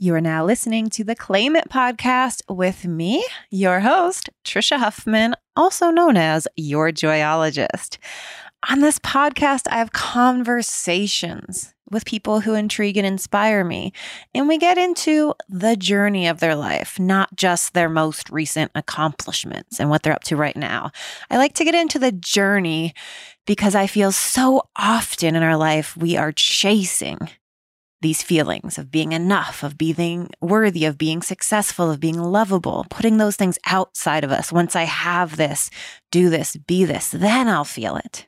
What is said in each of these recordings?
You are now listening to the Claim It podcast with me, your host, Trisha Huffman, also known as your joyologist. On this podcast, I have conversations with people who intrigue and inspire me, and we get into the journey of their life, not just their most recent accomplishments and what they're up to right now. I like to get into the journey because I feel so often in our life we are chasing these feelings of being enough, of being worthy, of being successful, of being lovable, putting those things outside of us. Once I have this, do this, be this, then I'll feel it.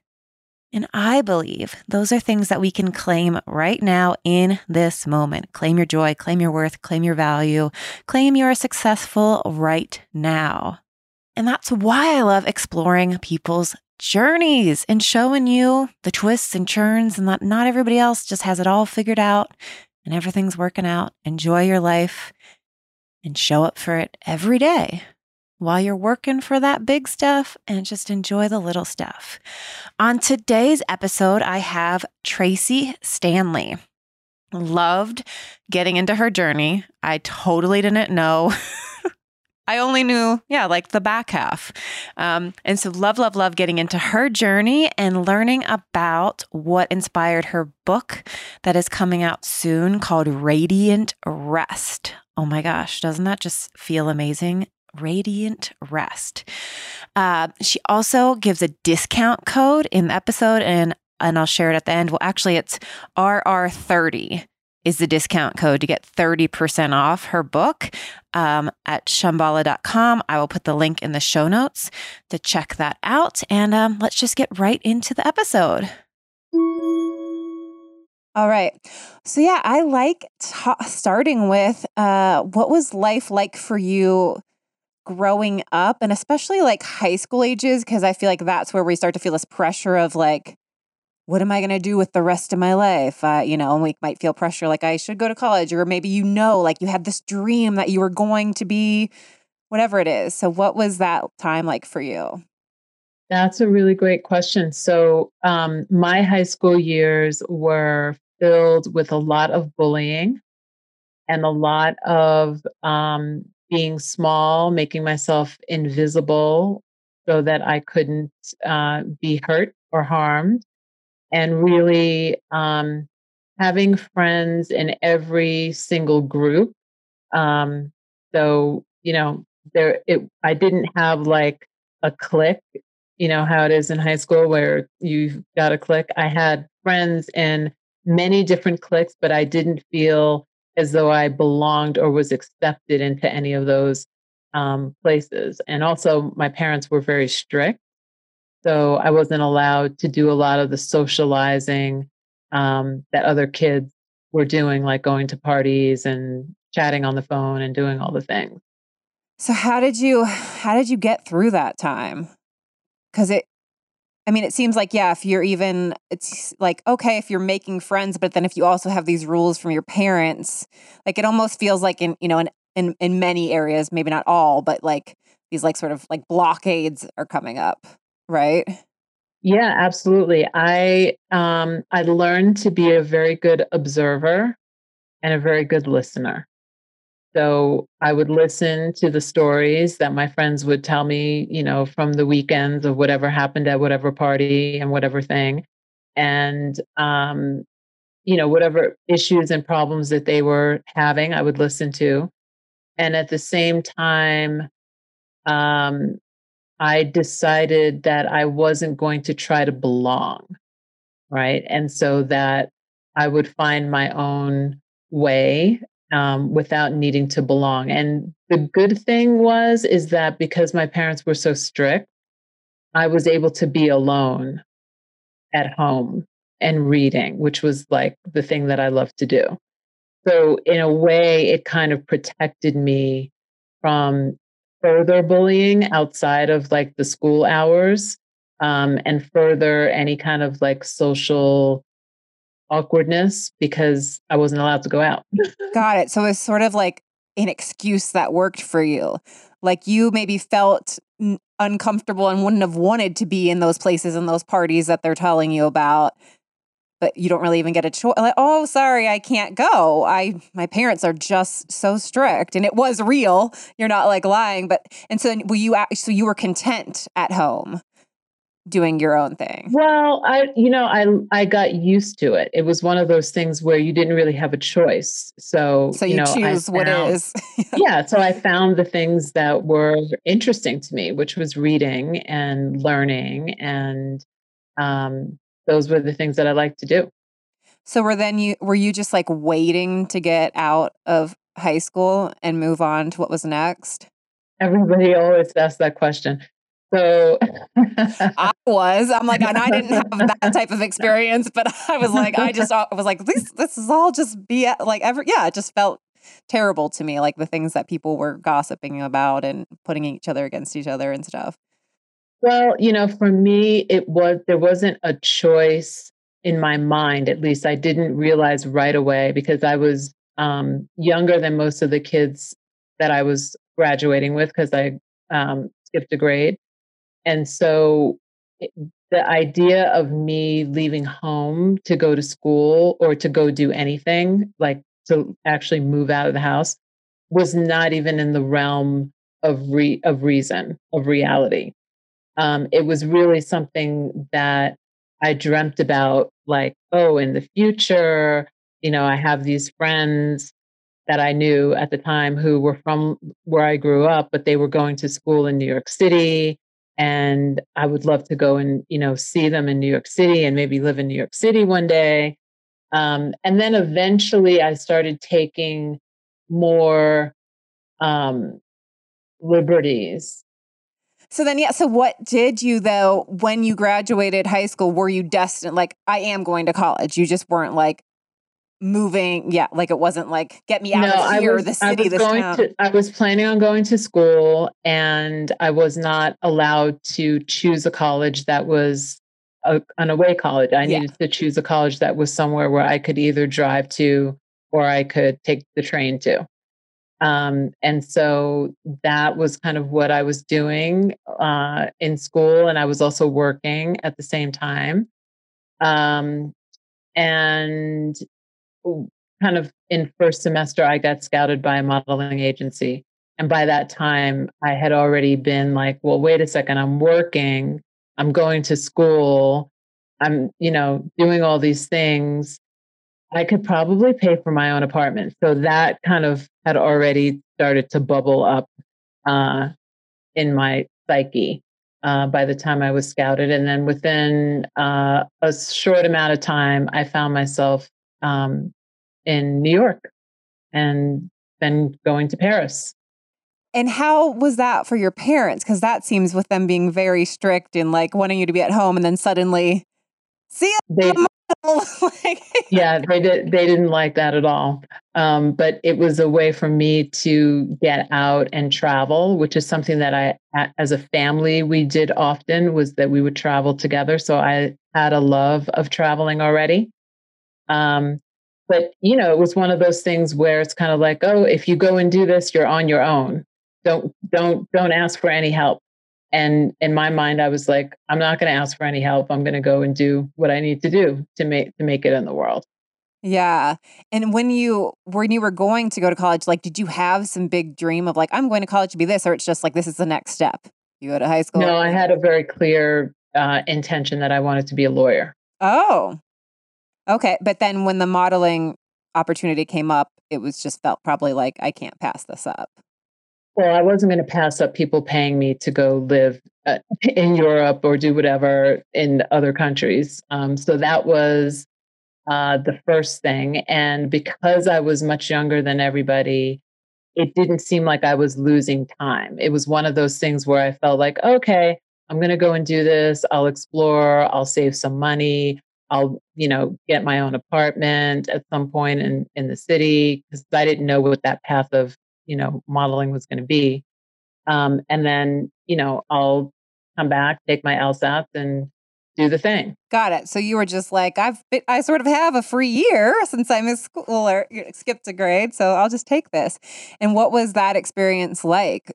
And I believe those are things that we can claim right now in this moment. Claim your joy, claim your worth, claim your value, claim you are successful right now. And that's why I love exploring people's journeys and showing you the twists and turns and that not everybody else just has it all figured out and everything's working out. Enjoy your life and show up for it every day while you're working for that big stuff and just enjoy the little stuff. On today's episode, I have Tracee Stanley. Loved getting into her journey. I totally didn't know I only knew, yeah, like the back half. Um, and so, love, love, love getting into her journey and learning about what inspired her book that is coming out soon called Radiant Rest. Oh my gosh, doesn't that just feel amazing? Radiant Rest. Uh, she also gives a discount code in the episode, and and I'll share it at the end. Well, actually, it's RR30 is the discount code to get 30% off her book um, at shambhala.com. I will put the link in the show notes to check that out. And um, let's just get right into the episode. All right. So, yeah, I like starting with uh, what was life like for you growing up and especially like high school ages? Because I feel like that's where we start to feel this pressure of like, what am I going to do with the rest of my life? Uh, you know, and we might feel pressure like I should go to college, or maybe you know, like you had this dream that you were going to be whatever it is. So, what was that time like for you? That's a really great question. So, um, my high school years were filled with a lot of bullying and a lot of um, being small, making myself invisible so that I couldn't uh, be hurt or harmed and really um, having friends in every single group. Um, so you know, there it I didn't have like a clique. You know how it is in high school where you've got a clique. I had friends in many different cliques, but I didn't feel as though I belonged or was accepted into any of those um, places. And also, my parents were very strict. So I wasn't allowed to do a lot of the socializing um, that other kids were doing, like going to parties and chatting on the phone and doing all the things. So how did you how did you get through that time? Cuz it I mean it seems like yeah, if you're even it's like okay if you're making friends but then if you also have these rules from your parents, like it almost feels like in you know in in, in many areas, maybe not all, but like these like sort of like blockades are coming up right? Yeah, absolutely. I um I learned to be a very good observer and a very good listener. So I would listen to the stories that my friends would tell me, you know, from the weekends of whatever happened at whatever party and whatever thing. And um, you know, whatever issues and problems that they were having, I would listen to. And at the same time, um, I decided that I wasn't going to try to belong. Right. And so that I would find my own way um, without needing to belong. And the good thing was, is that because my parents were so strict, I was able to be alone at home and reading, which was like the thing that I love to do. So, in a way, it kind of protected me from further bullying outside of like the school hours um, and further any kind of like social awkwardness because I wasn't allowed to go out. Got it. So it's sort of like an excuse that worked for you. Like you maybe felt n- uncomfortable and wouldn't have wanted to be in those places and those parties that they're telling you about. But you don't really even get a choice. Like, oh, sorry, I can't go. I my parents are just so strict, and it was real. You're not like lying, but and so were you? So you were content at home doing your own thing? Well, I you know, I I got used to it. It was one of those things where you didn't really have a choice. So, so you, you know, choose found, what is. yeah, so I found the things that were interesting to me, which was reading and learning and um those were the things that I liked to do. So were then you were you just like waiting to get out of high school and move on to what was next? Everybody always asks that question. So I was. I'm like, and I didn't have that type of experience, but I was like, I just I was like, this this is all just be like ever. Yeah, it just felt terrible to me, like the things that people were gossiping about and putting each other against each other and stuff. Well, you know, for me, it was there wasn't a choice in my mind. At least I didn't realize right away because I was um, younger than most of the kids that I was graduating with because I um, skipped a grade. And so it, the idea of me leaving home to go to school or to go do anything, like to actually move out of the house, was not even in the realm of re- of reason, of reality. Um, it was really something that I dreamt about, like, oh, in the future, you know, I have these friends that I knew at the time who were from where I grew up, but they were going to school in New York City and I would love to go and you know see them in New York City and maybe live in New York City one day. Um, and then eventually, I started taking more um, liberties. So then, yeah. So what did you though when you graduated high school? Were you destined like I am going to college? You just weren't like moving yeah like it wasn't like get me out no, of here was, the city this town. To, i was planning on going to school and i was not allowed to choose a college that was a, an away college i yeah. needed to choose a college that was somewhere where i could either drive to or i could take the train to um, and so that was kind of what i was doing uh, in school and i was also working at the same time um, and kind of in first semester, I got scouted by a modeling agency. And by that time, I had already been like, well, wait a second, I'm working, I'm going to school, I'm, you know, doing all these things. I could probably pay for my own apartment. So that kind of had already started to bubble up uh, in my psyche uh, by the time I was scouted. And then within uh, a short amount of time, I found myself um, in New York and then going to Paris. And how was that for your parents? Because that seems with them being very strict and like wanting you to be at home, and then suddenly, see they, yeah, they did. They didn't like that at all. Um, but it was a way for me to get out and travel, which is something that I, as a family, we did often. Was that we would travel together. So I had a love of traveling already. Um, but you know, it was one of those things where it's kind of like, oh, if you go and do this, you're on your own. Don't don't don't ask for any help. And in my mind, I was like, I'm not going to ask for any help. I'm going to go and do what I need to do to make to make it in the world. Yeah. And when you when you were going to go to college, like did you have some big dream of like I'm going to college to be this or it's just like this is the next step? You go to high school? No, I had a very clear uh, intention that I wanted to be a lawyer. Oh. Okay. But then when the modeling opportunity came up, it was just felt probably like I can't pass this up. Well, I wasn't going to pass up people paying me to go live uh, in Europe or do whatever in other countries. Um, so that was uh, the first thing. And because I was much younger than everybody, it didn't seem like I was losing time. It was one of those things where I felt like, okay, I'm going to go and do this. I'll explore. I'll save some money. I'll, you know, get my own apartment at some point in, in the city because I didn't know what that path of, you know, modeling was going to be. Um, and then, you know, I'll come back, take my LSAT and do the thing. Got it. So you were just like, I've, I sort of have a free year since I'm missed school or skipped a grade. So I'll just take this. And what was that experience like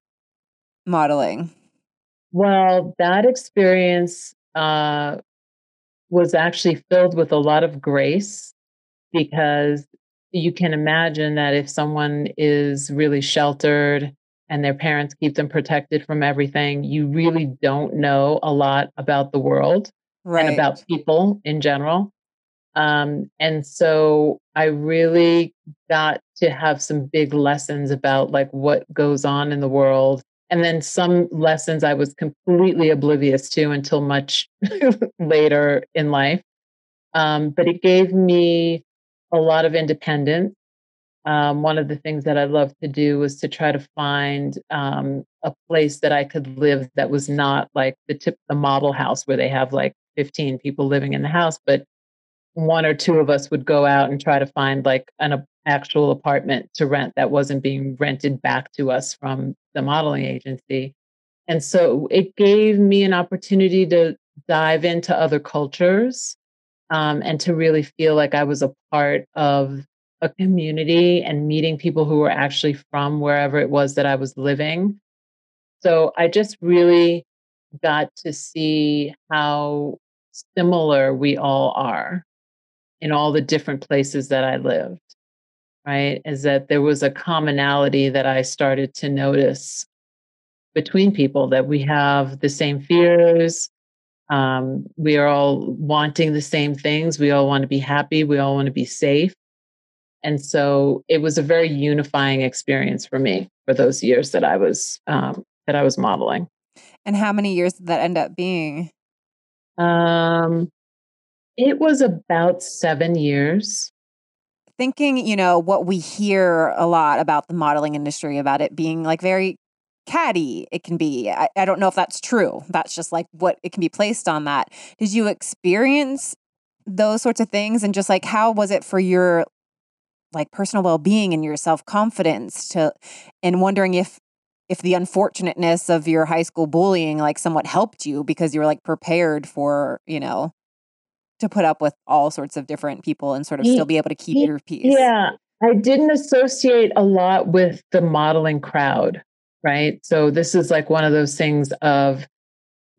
modeling? Well, that experience uh, was actually filled with a lot of grace because you can imagine that if someone is really sheltered and their parents keep them protected from everything, you really don't know a lot about the world right. and about people in general. Um, and so I really got to have some big lessons about like what goes on in the world. And then some lessons I was completely oblivious to until much later in life. Um, but it gave me a lot of independence. Um, one of the things that I loved to do was to try to find um, a place that I could live that was not like the tip, the model house where they have like 15 people living in the house, but one or two of us would go out and try to find like an a, actual apartment to rent that wasn't being rented back to us from the modeling agency. And so it gave me an opportunity to dive into other cultures um, and to really feel like I was a part of a community and meeting people who were actually from wherever it was that I was living. So I just really got to see how similar we all are in all the different places that I lived, right? Is that there was a commonality that I started to notice between people that we have the same fears. Um, we are all wanting the same things. We all want to be happy. We all want to be safe. And so it was a very unifying experience for me for those years that I was um, that I was modeling. And how many years did that end up being? Um, it was about seven years. Thinking, you know, what we hear a lot about the modeling industry, about it being like very catty, it can be. I, I don't know if that's true. That's just like what it can be placed on that. Did you experience those sorts of things? And just like, how was it for your like personal well-being and your self-confidence to and wondering if if the unfortunateness of your high school bullying like somewhat helped you because you were like prepared for you know to put up with all sorts of different people and sort of still be able to keep your peace. Yeah. I didn't associate a lot with the modeling crowd, right? So this is like one of those things of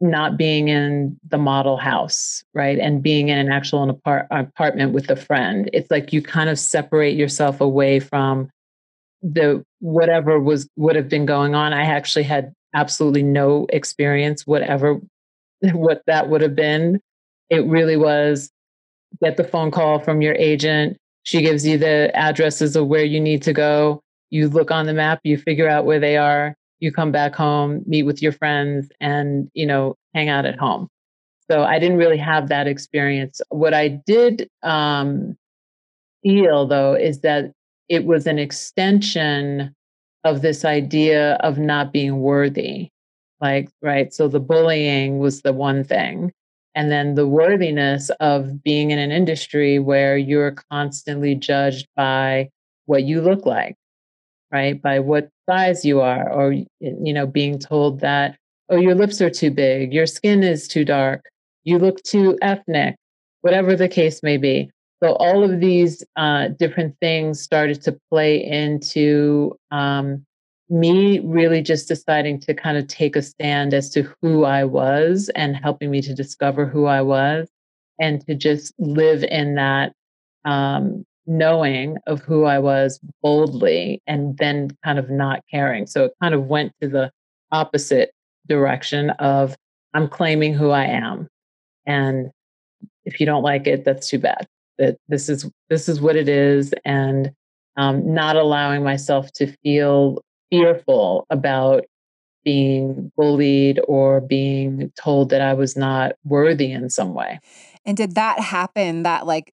not being in the model house, right? And being in an actual apart- apartment with a friend. It's like you kind of separate yourself away from the whatever was would have been going on. I actually had absolutely no experience whatever what that would have been it really was get the phone call from your agent. She gives you the addresses of where you need to go. You look on the map, you figure out where they are. You come back home, meet with your friends, and you know, hang out at home. So I didn't really have that experience. What I did um, feel, though, is that it was an extension of this idea of not being worthy. Like, right. So the bullying was the one thing and then the worthiness of being in an industry where you're constantly judged by what you look like right by what size you are or you know being told that oh your lips are too big your skin is too dark you look too ethnic whatever the case may be. So all of these uh, different things started to play into um, me really just deciding to kind of take a stand as to who I was and helping me to discover who I was and to just live in that um, knowing of who I was boldly and then kind of not caring. So it kind of went to the opposite direction of I'm claiming who I am. And if you don't like it, that's too bad. That this is this is what it is, and um, not allowing myself to feel fearful about being bullied or being told that I was not worthy in some way. And did that happen that like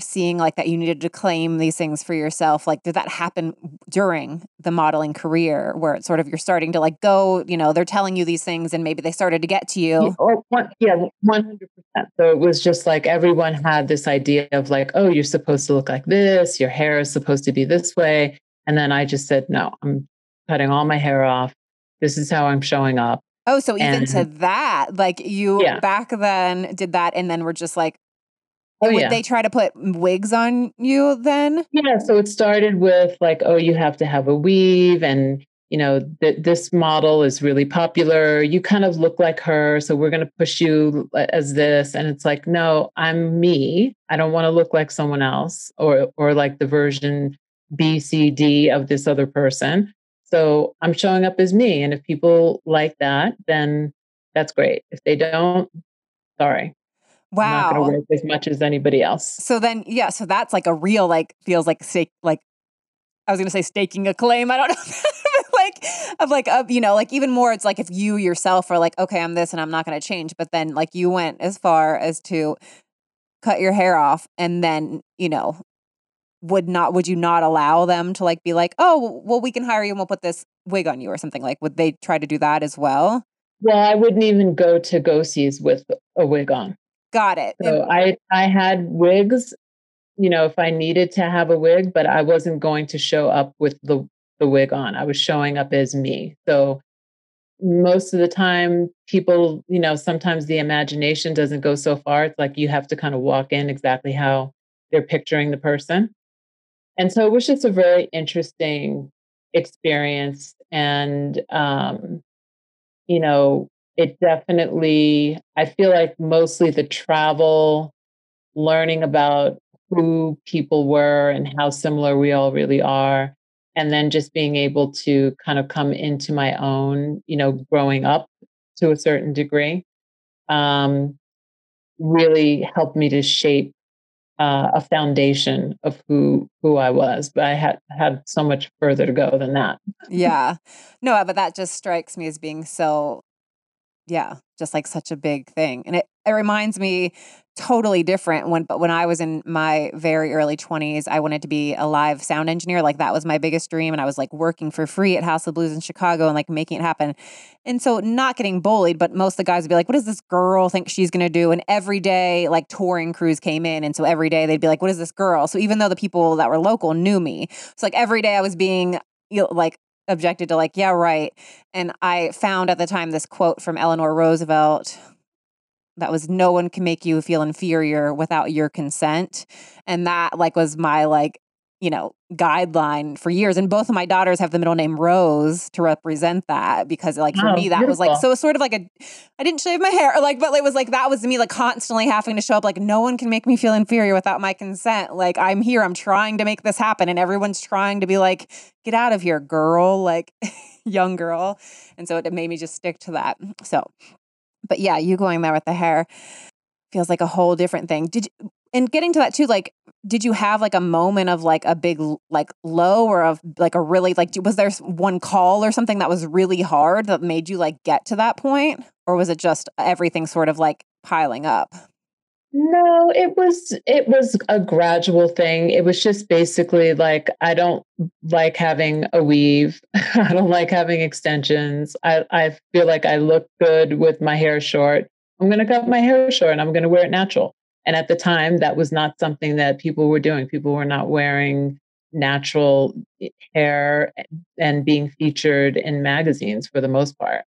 seeing like that you needed to claim these things for yourself like did that happen during the modeling career where it's sort of you're starting to like go you know they're telling you these things and maybe they started to get to you yeah, or yeah 100% so it was just like everyone had this idea of like oh you're supposed to look like this your hair is supposed to be this way and then i just said no i'm cutting all my hair off. This is how I'm showing up. Oh, so even and, to that, like you yeah. back then did that and then we're just like, oh, would yeah. they try to put wigs on you then? Yeah. So it started with like, oh, you have to have a weave and you know, that this model is really popular. You kind of look like her. So we're going to push you uh, as this. And it's like, no, I'm me. I don't want to look like someone else or, or like the version B, C, D of this other person. So I'm showing up as me. And if people like that, then that's great. If they don't, sorry. Wow. I'm not to work as much as anybody else. So then, yeah. So that's like a real, like, feels like stake, like, I was going to say staking a claim. I don't know. like, of like, of, you know, like even more, it's like if you yourself are like, okay, I'm this and I'm not going to change. But then, like, you went as far as to cut your hair off and then, you know, would not would you not allow them to like be like oh well we can hire you and we'll put this wig on you or something like would they try to do that as well well i wouldn't even go to go sees with a wig on got it so i i had wigs you know if i needed to have a wig but i wasn't going to show up with the the wig on i was showing up as me. So most of the time people you know sometimes the imagination doesn't go so far it's like you have to kind of walk in exactly how they're picturing the person. And so it was just a very interesting experience and um, you know it definitely i feel like mostly the travel learning about who people were and how similar we all really are and then just being able to kind of come into my own you know growing up to a certain degree um, really helped me to shape uh, a foundation of who who I was, but I had had so much further to go than that. yeah, no, but that just strikes me as being so, yeah, just like such a big thing, and it it reminds me totally different when but when I was in my very early 20s I wanted to be a live sound engineer like that was my biggest dream and I was like working for free at House of Blues in Chicago and like making it happen. And so not getting bullied but most of the guys would be like what does this girl think she's going to do and every day like touring crews came in and so every day they'd be like what is this girl? So even though the people that were local knew me so like every day I was being you know, like objected to like yeah right. And I found at the time this quote from Eleanor Roosevelt that was no one can make you feel inferior without your consent. And that like was my like you know guideline for years and both of my daughters have the middle name rose to represent that because like for oh, me that beautiful. was like so sort of like a i didn't shave my hair like but it was like that was me like constantly having to show up like no one can make me feel inferior without my consent like i'm here i'm trying to make this happen and everyone's trying to be like get out of here girl like young girl and so it made me just stick to that so but yeah, you going there with the hair feels like a whole different thing. Did you, and getting to that too, like, did you have like a moment of like a big like low or of like a really like was there one call or something that was really hard that made you like get to that point, or was it just everything sort of like piling up? No, it was it was a gradual thing. It was just basically like I don't like having a weave. I don't like having extensions. I I feel like I look good with my hair short. I'm going to cut my hair short and I'm going to wear it natural. And at the time that was not something that people were doing. People were not wearing natural hair and being featured in magazines for the most part.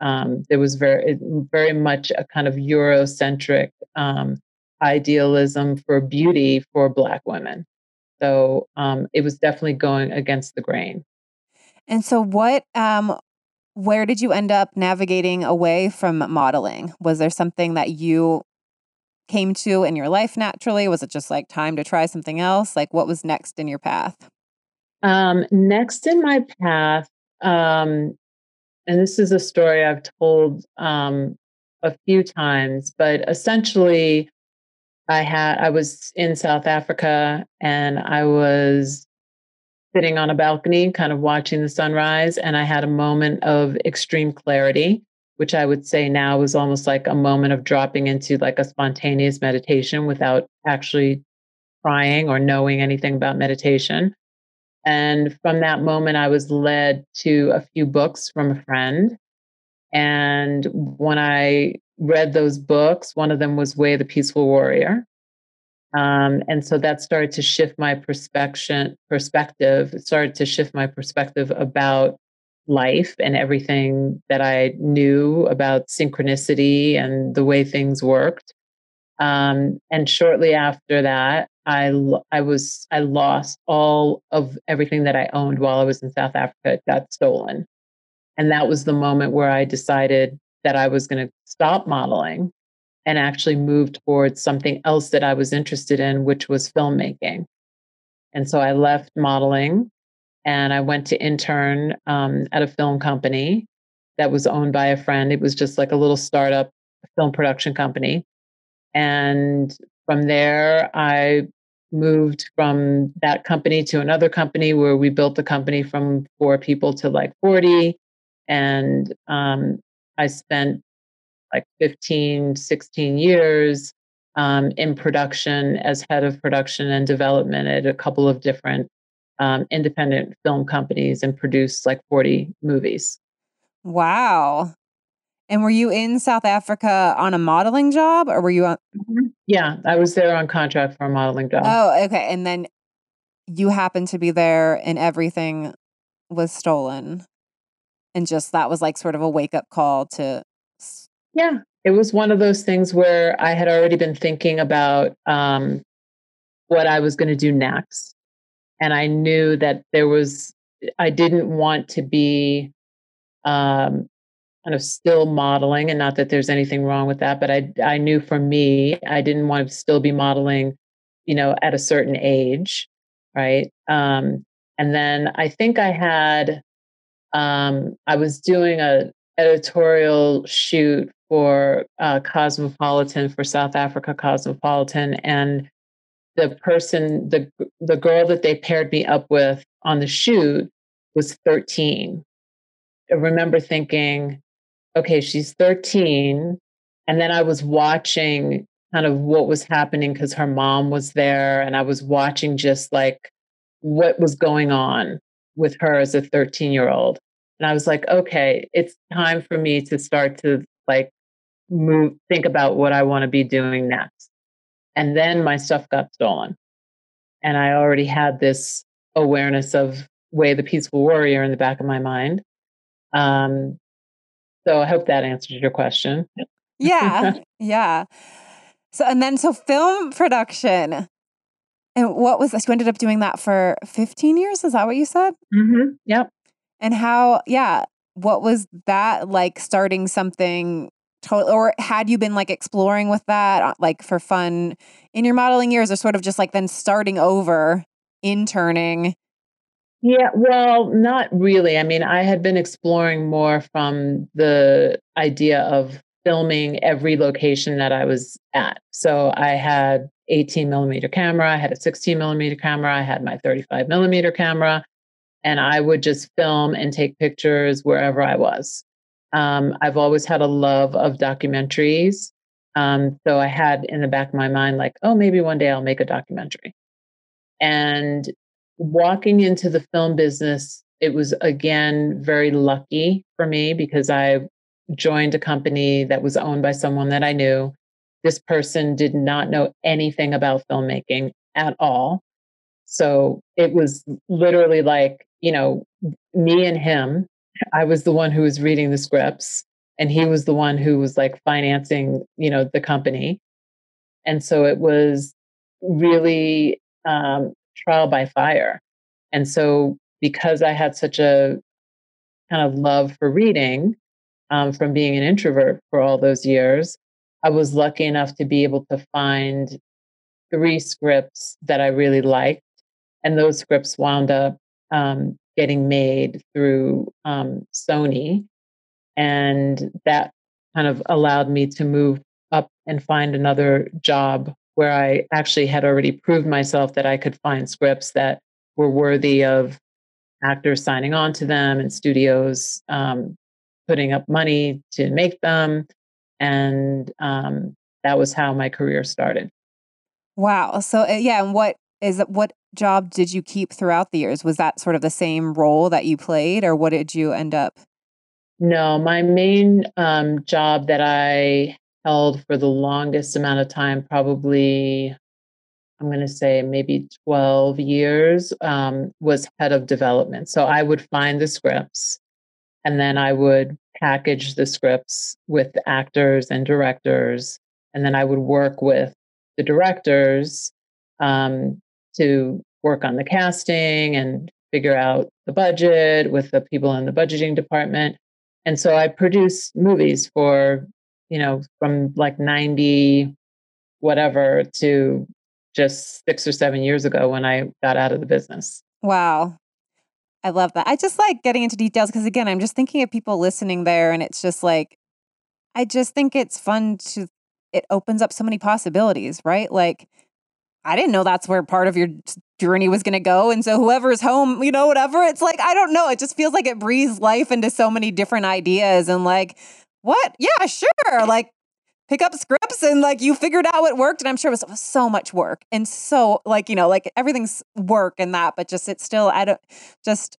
Um, there was very, very much a kind of Eurocentric um, idealism for beauty for Black women. So um, it was definitely going against the grain. And so, what, um, where did you end up navigating away from modeling? Was there something that you came to in your life naturally? Was it just like time to try something else? Like, what was next in your path? Um, next in my path, um, and this is a story I've told um, a few times, but essentially, I had I was in South Africa and I was sitting on a balcony, kind of watching the sunrise, and I had a moment of extreme clarity, which I would say now was almost like a moment of dropping into like a spontaneous meditation without actually trying or knowing anything about meditation. And from that moment, I was led to a few books from a friend. And when I read those books, one of them was Way of the Peaceful Warrior. Um, and so that started to shift my perspective. Perspective. It started to shift my perspective about life and everything that I knew about synchronicity and the way things worked. Um, and shortly after that, I I was I lost all of everything that I owned while I was in South Africa. It got stolen, and that was the moment where I decided that I was going to stop modeling and actually move towards something else that I was interested in, which was filmmaking. And so I left modeling and I went to intern um, at a film company that was owned by a friend. It was just like a little startup film production company. And from there, I moved from that company to another company where we built the company from four people to like 40. And um, I spent like 15, 16 years um, in production as head of production and development at a couple of different um, independent film companies and produced like 40 movies. Wow. And were you in South Africa on a modeling job or were you on? Mm-hmm. Yeah, I was there on contract for a modeling job. Oh, okay. And then you happened to be there and everything was stolen. And just that was like sort of a wake up call to. Yeah, it was one of those things where I had already been thinking about um, what I was going to do next. And I knew that there was, I didn't want to be um, kind of still modeling and not that there's anything wrong with that but i i knew for me i didn't want to still be modeling you know at a certain age right? Um and then i think i had um i was doing a editorial shoot for uh, cosmopolitan for south africa cosmopolitan and the person the the girl that they paired me up with on the shoot was 13 I remember thinking, okay, she's 13. And then I was watching kind of what was happening because her mom was there. And I was watching just like what was going on with her as a 13 year old. And I was like, okay, it's time for me to start to like move, think about what I want to be doing next. And then my stuff got stolen. And I already had this awareness of Way the Peaceful Warrior in the back of my mind. Um, so I hope that answers your question. Yeah. yeah. So, and then, so film production. And what was this? You ended up doing that for 15 years? Is that what you said? Mm-hmm. Yep. And how, yeah, what was that like starting something totally, or had you been like exploring with that, uh, like for fun in your modeling years, or sort of just like then starting over, interning? Yeah, well, not really. I mean, I had been exploring more from the idea of filming every location that I was at. So I had 18 millimeter camera, I had a 16 millimeter camera, I had my 35 millimeter camera, and I would just film and take pictures wherever I was. Um, I've always had a love of documentaries. Um, so I had in the back of my mind, like, oh, maybe one day I'll make a documentary. And walking into the film business, it was again very lucky for me because I joined a company that was owned by someone that I knew. This person did not know anything about filmmaking at all. So it was literally like, you know, me and him. I was the one who was reading the scripts and he was the one who was like financing, you know, the company. And so it was really um, trial by fire. And so, because I had such a kind of love for reading um, from being an introvert for all those years, I was lucky enough to be able to find three scripts that I really liked. And those scripts wound up um, getting made through um, Sony. And that kind of allowed me to move up and find another job where I actually had already proved myself that I could find scripts that were worthy of actors signing on to them and studios um, putting up money to make them. And um, that was how my career started. Wow. So, uh, yeah. And what is that What job did you keep throughout the years? Was that sort of the same role that you played, or what did you end up? No, my main um, job that I held for the longest amount of time, probably, I'm going to say maybe 12 years, um, was head of development. So I would find the scripts and then I would package the scripts with actors and directors. And then I would work with the directors um, to work on the casting and figure out the budget with the people in the budgeting department. And so I produced movies for, you know, from like 90 whatever to just six or seven years ago when I got out of the business. Wow. I love that. I just like getting into details because, again, I'm just thinking of people listening there, and it's just like, I just think it's fun to, it opens up so many possibilities, right? Like, I didn't know that's where part of your journey was going to go. And so whoever's home, you know, whatever, it's like, I don't know. It just feels like it breathes life into so many different ideas and like, what? Yeah, sure. Like, pick up scripts and like you figured out what worked. And I'm sure it was so much work and so like, you know, like everything's work and that, but just it's still, I don't just,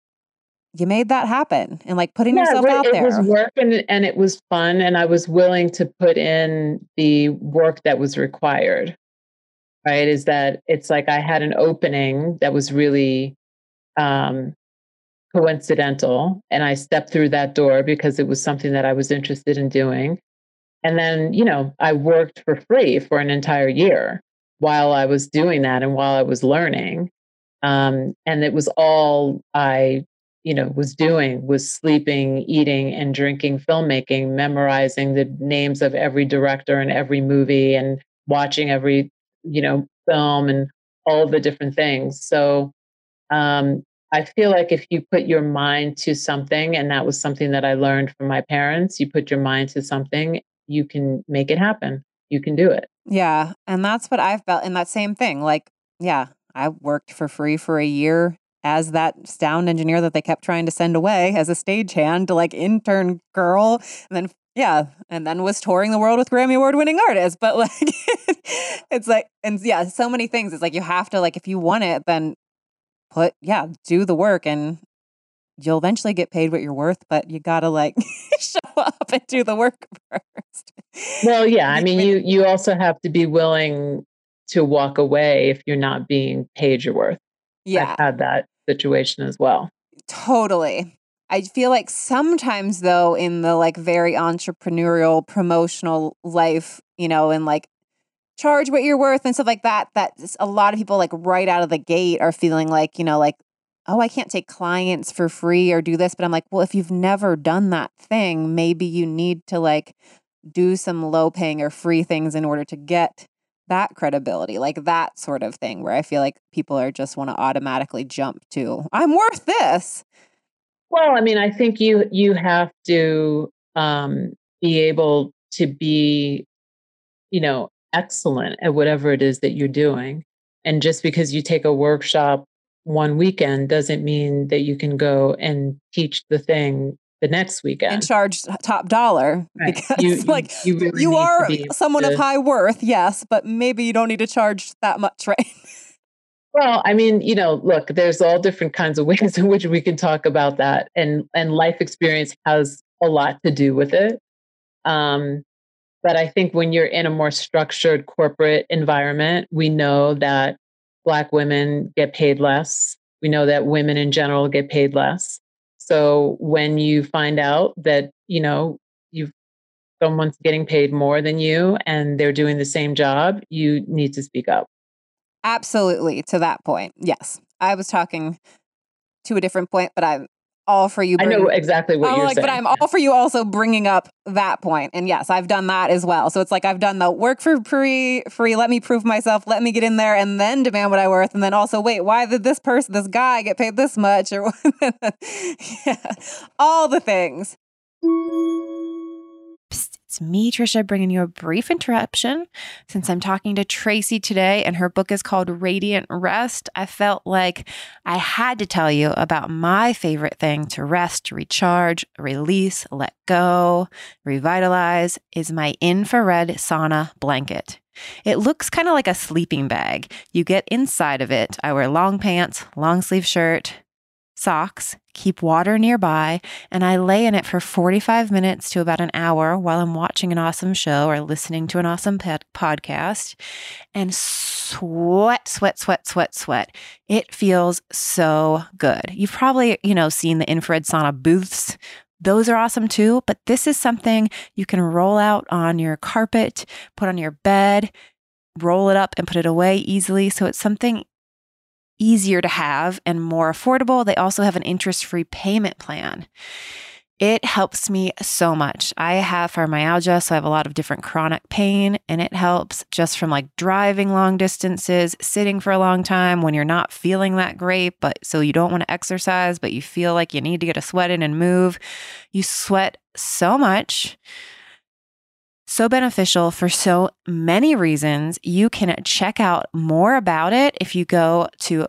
you made that happen and like putting yeah, yourself out it there. It was work and, and it was fun. And I was willing to put in the work that was required right is that it's like i had an opening that was really um, coincidental and i stepped through that door because it was something that i was interested in doing. And then you know i worked for free for an entire year while i was doing that and while i was learning. Um, and it was all i you know was doing was sleeping eating and drinking filmmaking memorizing the names of every director and every movie and watching every you know, film and all the different things. So um, I feel like if you put your mind to something, and that was something that I learned from my parents, you put your mind to something, you can make it happen. You can do it. Yeah. And that's what I've felt. in that same thing. Like, yeah, I worked for free for a year as that sound engineer that they kept trying to send away as a stagehand to like intern girl and then yeah, and then was touring the world with Grammy Award winning artists. But like, it's like, and yeah, so many things. It's like you have to like, if you want it, then put yeah, do the work, and you'll eventually get paid what you're worth. But you gotta like show up and do the work first. Well, yeah, I mean, you you also have to be willing to walk away if you're not being paid your worth. Yeah, I've had that situation as well. Totally. I feel like sometimes though in the like very entrepreneurial promotional life, you know, and like charge what you're worth and stuff like that, that a lot of people like right out of the gate are feeling like, you know, like oh, I can't take clients for free or do this, but I'm like, well, if you've never done that thing, maybe you need to like do some low paying or free things in order to get that credibility, like that sort of thing, where I feel like people are just want to automatically jump to, I'm worth this. Well, I mean, I think you you have to um, be able to be, you know, excellent at whatever it is that you're doing. And just because you take a workshop one weekend doesn't mean that you can go and teach the thing the next weekend and charge top dollar right. because you, like you, really you are someone of high worth yes but maybe you don't need to charge that much right well, I mean, you know, look, there's all different kinds of ways in which we can talk about that, and and life experience has a lot to do with it. Um, but I think when you're in a more structured corporate environment, we know that Black women get paid less. We know that women in general get paid less. So when you find out that you know you've someone's getting paid more than you and they're doing the same job, you need to speak up. Absolutely. To that point. Yes. I was talking to a different point, but I'm all for you. Bringing, I know exactly what oh, you're like, saying. But I'm all for you also bringing up that point. And yes, I've done that as well. So it's like I've done the work for free, free. Let me prove myself. Let me get in there and then demand what I worth. And then also, wait, why did this person, this guy, get paid this much? Or yeah, all the things. It's me, Trisha, bringing you a brief interruption. Since I'm talking to Tracee today and her book is called Radiant Rest, I felt like I had to tell you about my favorite thing to rest, recharge, release, let go, revitalize is my infrared sauna blanket. It looks kind of like a sleeping bag. You get inside of it. I wear long pants, long sleeve shirt, socks, keep water nearby, and I lay in it for 45 minutes to about an hour while I'm watching an awesome show or listening to an awesome podcast and sweat, sweat, sweat, sweat, sweat. It feels so good. You've probably, you know, seen the infrared sauna booths. Those are awesome too, but this is something you can roll out on your carpet, put on your bed, roll it up and put it away easily. So it's something easier to have and more affordable. They also have an interest free payment plan. It helps me so much. I have fibromyalgia, so I have a lot of different chronic pain, and it helps just from like driving long distances, sitting for a long time when you're not feeling that great, but so you don't want to exercise, but you feel like you need to get a sweat in and move. You sweat so much. So beneficial for so many reasons. You can check out more about it if you go to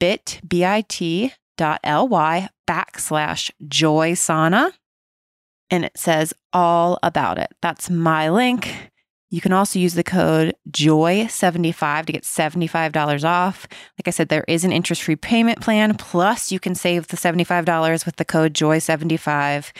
bit, B-I-T bit.ly backslash joy sauna. And it says all about it. That's my link. You can also use the code JOY75 to get $75 off. Like I said, there is an interest free payment plan. Plus, you can save the $75 with the code JOY75.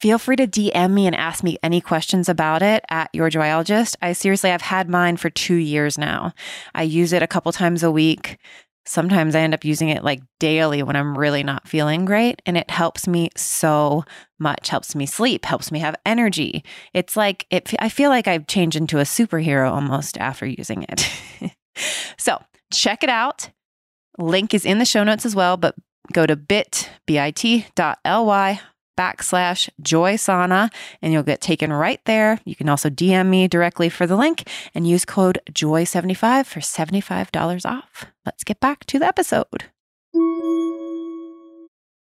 Feel free to DM me and ask me any questions about it at Your Joyologist. I seriously, I've had mine for two years now. I use it a couple times a week. Sometimes I end up using it like daily when I'm really not feeling great. And it helps me so much, helps me sleep, helps me have energy. It's like, it, I feel like I've changed into a superhero almost after using it. so check it out. Link is in the show notes as well, but go to bit, bit.ly backslash joy sauna and you'll get taken right there. You can also DM me directly for the link and use code joy75 for $75 off. Let's get back to the episode.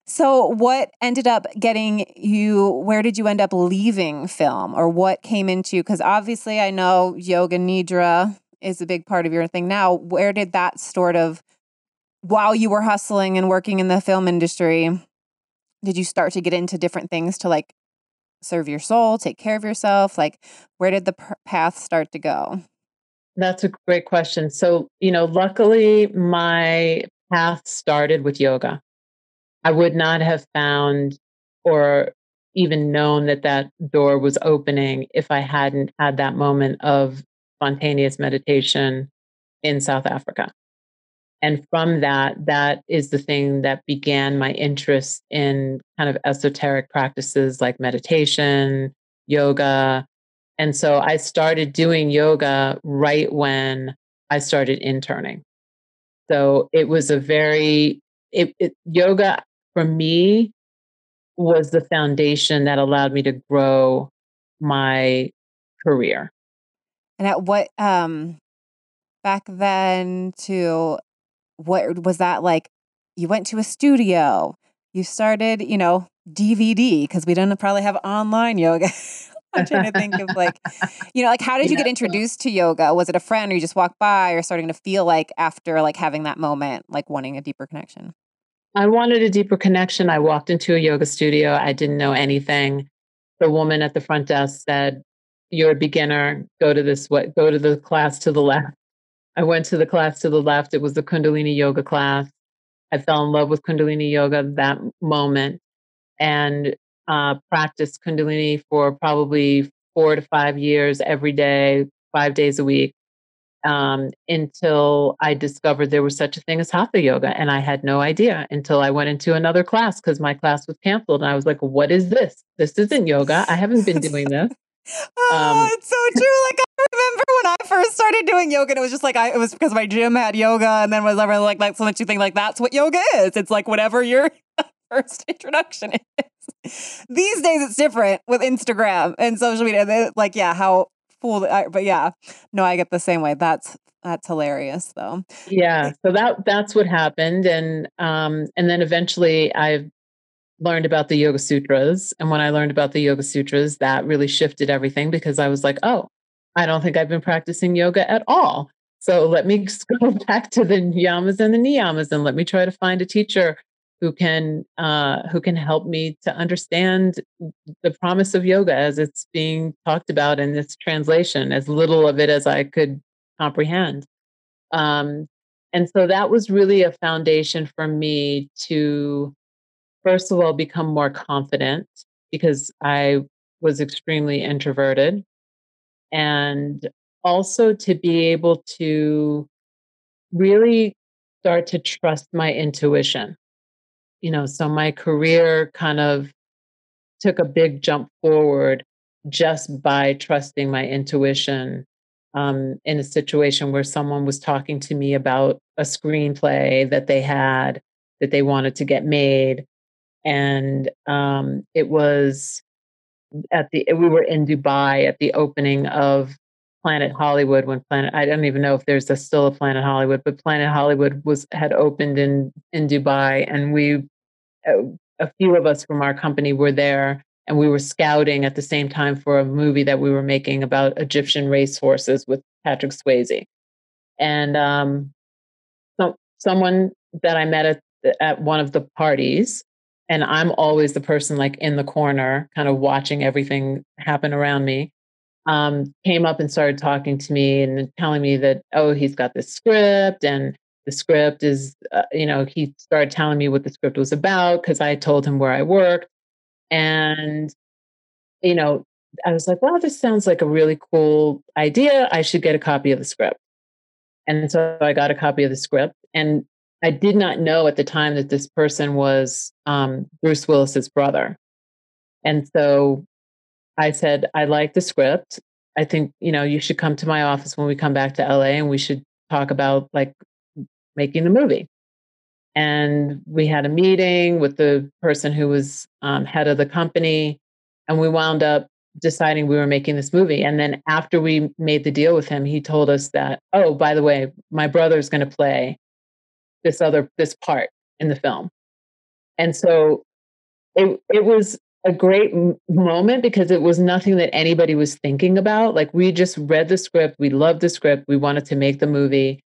So, what ended up getting you? Where did you end up leaving film, or what came into? Because obviously, I know yoga nidra is a big part of your thing now. Where did that sort of, while you were hustling and working in the film industry, did you start to get into different things to like serve your soul, take care of yourself? Like, where did the path start to go? That's a great question. So, you know, luckily my path started with yoga. I would not have found or even known that that door was opening if I hadn't had that moment of spontaneous meditation in South Africa. And from that, that is the thing that began my interest in kind of esoteric practices like meditation, yoga. And so I started doing yoga right when I started interning. So it was a very, it, it, yoga for me was the foundation that allowed me to grow my career. And at what, um, back then to what was that like? You went to a studio, you started, you know, DVD because we don't probably have online yoga. I'm trying to think of like, you know, like how did you get introduced to yoga? Was it a friend or you just walked by or starting to feel like after like having that moment, like wanting a deeper connection? I wanted a deeper connection. I walked into a yoga studio. I didn't know anything. The woman at the front desk said, You're a beginner. Go to this what go to the class to the left. I went to the class to the left. It was the Kundalini yoga class. I fell in love with Kundalini yoga that moment and uh, practiced Kundalini for probably four to five years every day, five days a week, um, until I discovered there was such a thing as Hatha yoga. And I had no idea until I went into another class because my class was canceled. And I was like, what is this? This isn't yoga. I haven't been doing this. oh, um, it's so true. Like remember when I first started doing yoga, and it was just like I it was because my gym had yoga, and then was ever like like so much you think like that's what yoga is. It's like whatever your first introduction is. These days it's different with Instagram and social media. They, like yeah, how fool. I, but yeah, no, I get the same way. That's that's hilarious though. Yeah, so that that's what happened, and um, and then eventually I learned about the Yoga Sutras. And when I learned about the Yoga Sutras, that really shifted everything because I was like, oh, I don't think I've been practicing yoga at all. So let me go back to the yamas and the niyamas and let me try to find a teacher who can uh, who can help me to understand the promise of yoga as it's being talked about in this translation, as little of it as I could comprehend. Um, and so that was really a foundation for me to first of all, become more confident because I was extremely introverted. And also to be able to really start to trust my intuition. You know, so my career kind of took a big jump forward just by trusting my intuition um, in a situation where someone was talking to me about a screenplay that they had that they wanted to get made. And um, it was at the, we were in Dubai at the opening of Planet Hollywood when Planet, I don't even know if there's a, still a Planet Hollywood, but Planet Hollywood was, had opened in, in Dubai. And we, uh, a few of us from our company were there and we were scouting at the same time for a movie that we were making about Egyptian racehorses with Patrick Swayze. And um, so, someone that I met at, at one of the parties, and I'm always the person like in the corner, kind of watching everything happen around me, um, came up and started talking to me and telling me that, oh, he's got this script and the script is, uh, you know, he started telling me what the script was about because I told him where I worked and, you know, I was like, wow, this sounds like a really cool idea. I should get a copy of the script. And so I got a copy of the script. And I did not know at the time that this person was um, Bruce Willis's brother. And so I said, I like the script. I think, you know, you should come to my office when we come back to LA and we should talk about like making the movie and we had a meeting with the person who was um, head of the company and we wound up deciding we were making this movie and then after we made the deal with him he told us that oh by the way my brother's going to play this other this part in the film and so it it was a great m- moment because it was nothing that anybody was thinking about like we just read the script we loved the script we wanted to make the movie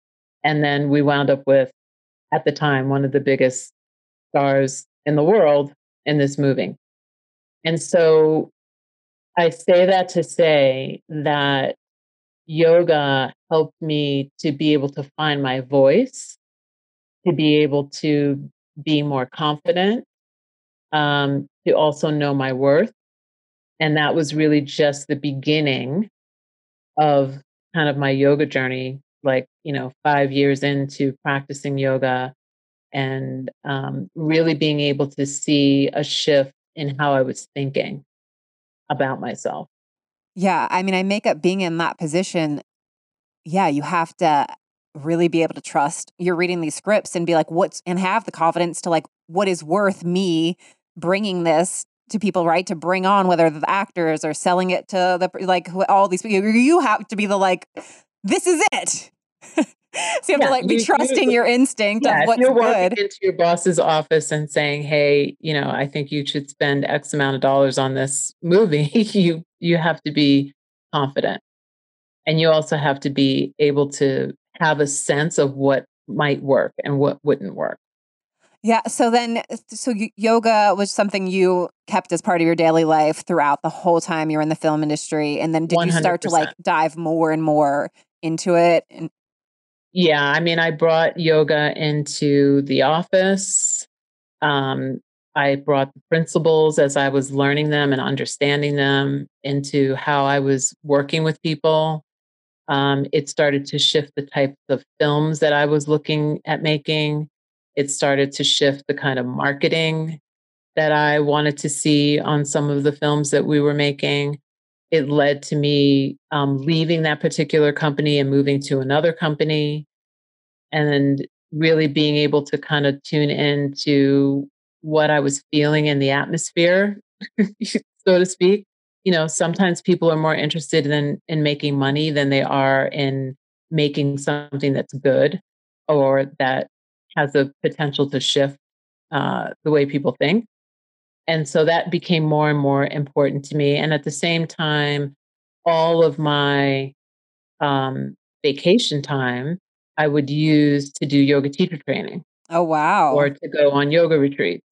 and then we wound up with at the time one of the biggest stars in the world in this movie. And so I say that to say that yoga helped me to be able to find my voice, to be able to be more confident, um, to also know my worth. And that was really just the beginning of kind of my yoga journey like you know five years into practicing yoga and um, really being able to see a shift in how i was thinking about myself yeah i mean i make up being in that position yeah you have to really be able to trust you're reading these scripts and be like what's and have the confidence to like what is worth me bringing this to people right to bring on whether the actors or selling it to the like all these people you have to be the like this is it so you have yeah, to like be you, trusting you, your instinct yeah, of what's you're walking good. into your boss's office and saying, "Hey, you know, I think you should spend X amount of dollars on this movie." you you have to be confident, and you also have to be able to have a sense of what might work and what wouldn't work. Yeah. So then, so yoga was something you kept as part of your daily life throughout the whole time you were in the film industry. And then did 100%. you start to like dive more and more into it? And yeah, I mean, I brought yoga into the office. Um, I brought the principles as I was learning them and understanding them into how I was working with people. Um, it started to shift the types of films that I was looking at making. It started to shift the kind of marketing that I wanted to see on some of the films that we were making. It led to me um, leaving that particular company and moving to another company and really being able to kind of tune into what I was feeling in the atmosphere, so to speak. You know, sometimes people are more interested in in making money than they are in making something that's good or that has the potential to shift uh, the way people think. And so that became more and more important to me. And at the same time, all of my um, vacation time I would use to do yoga teacher training. Oh, wow. Or to go on yoga retreats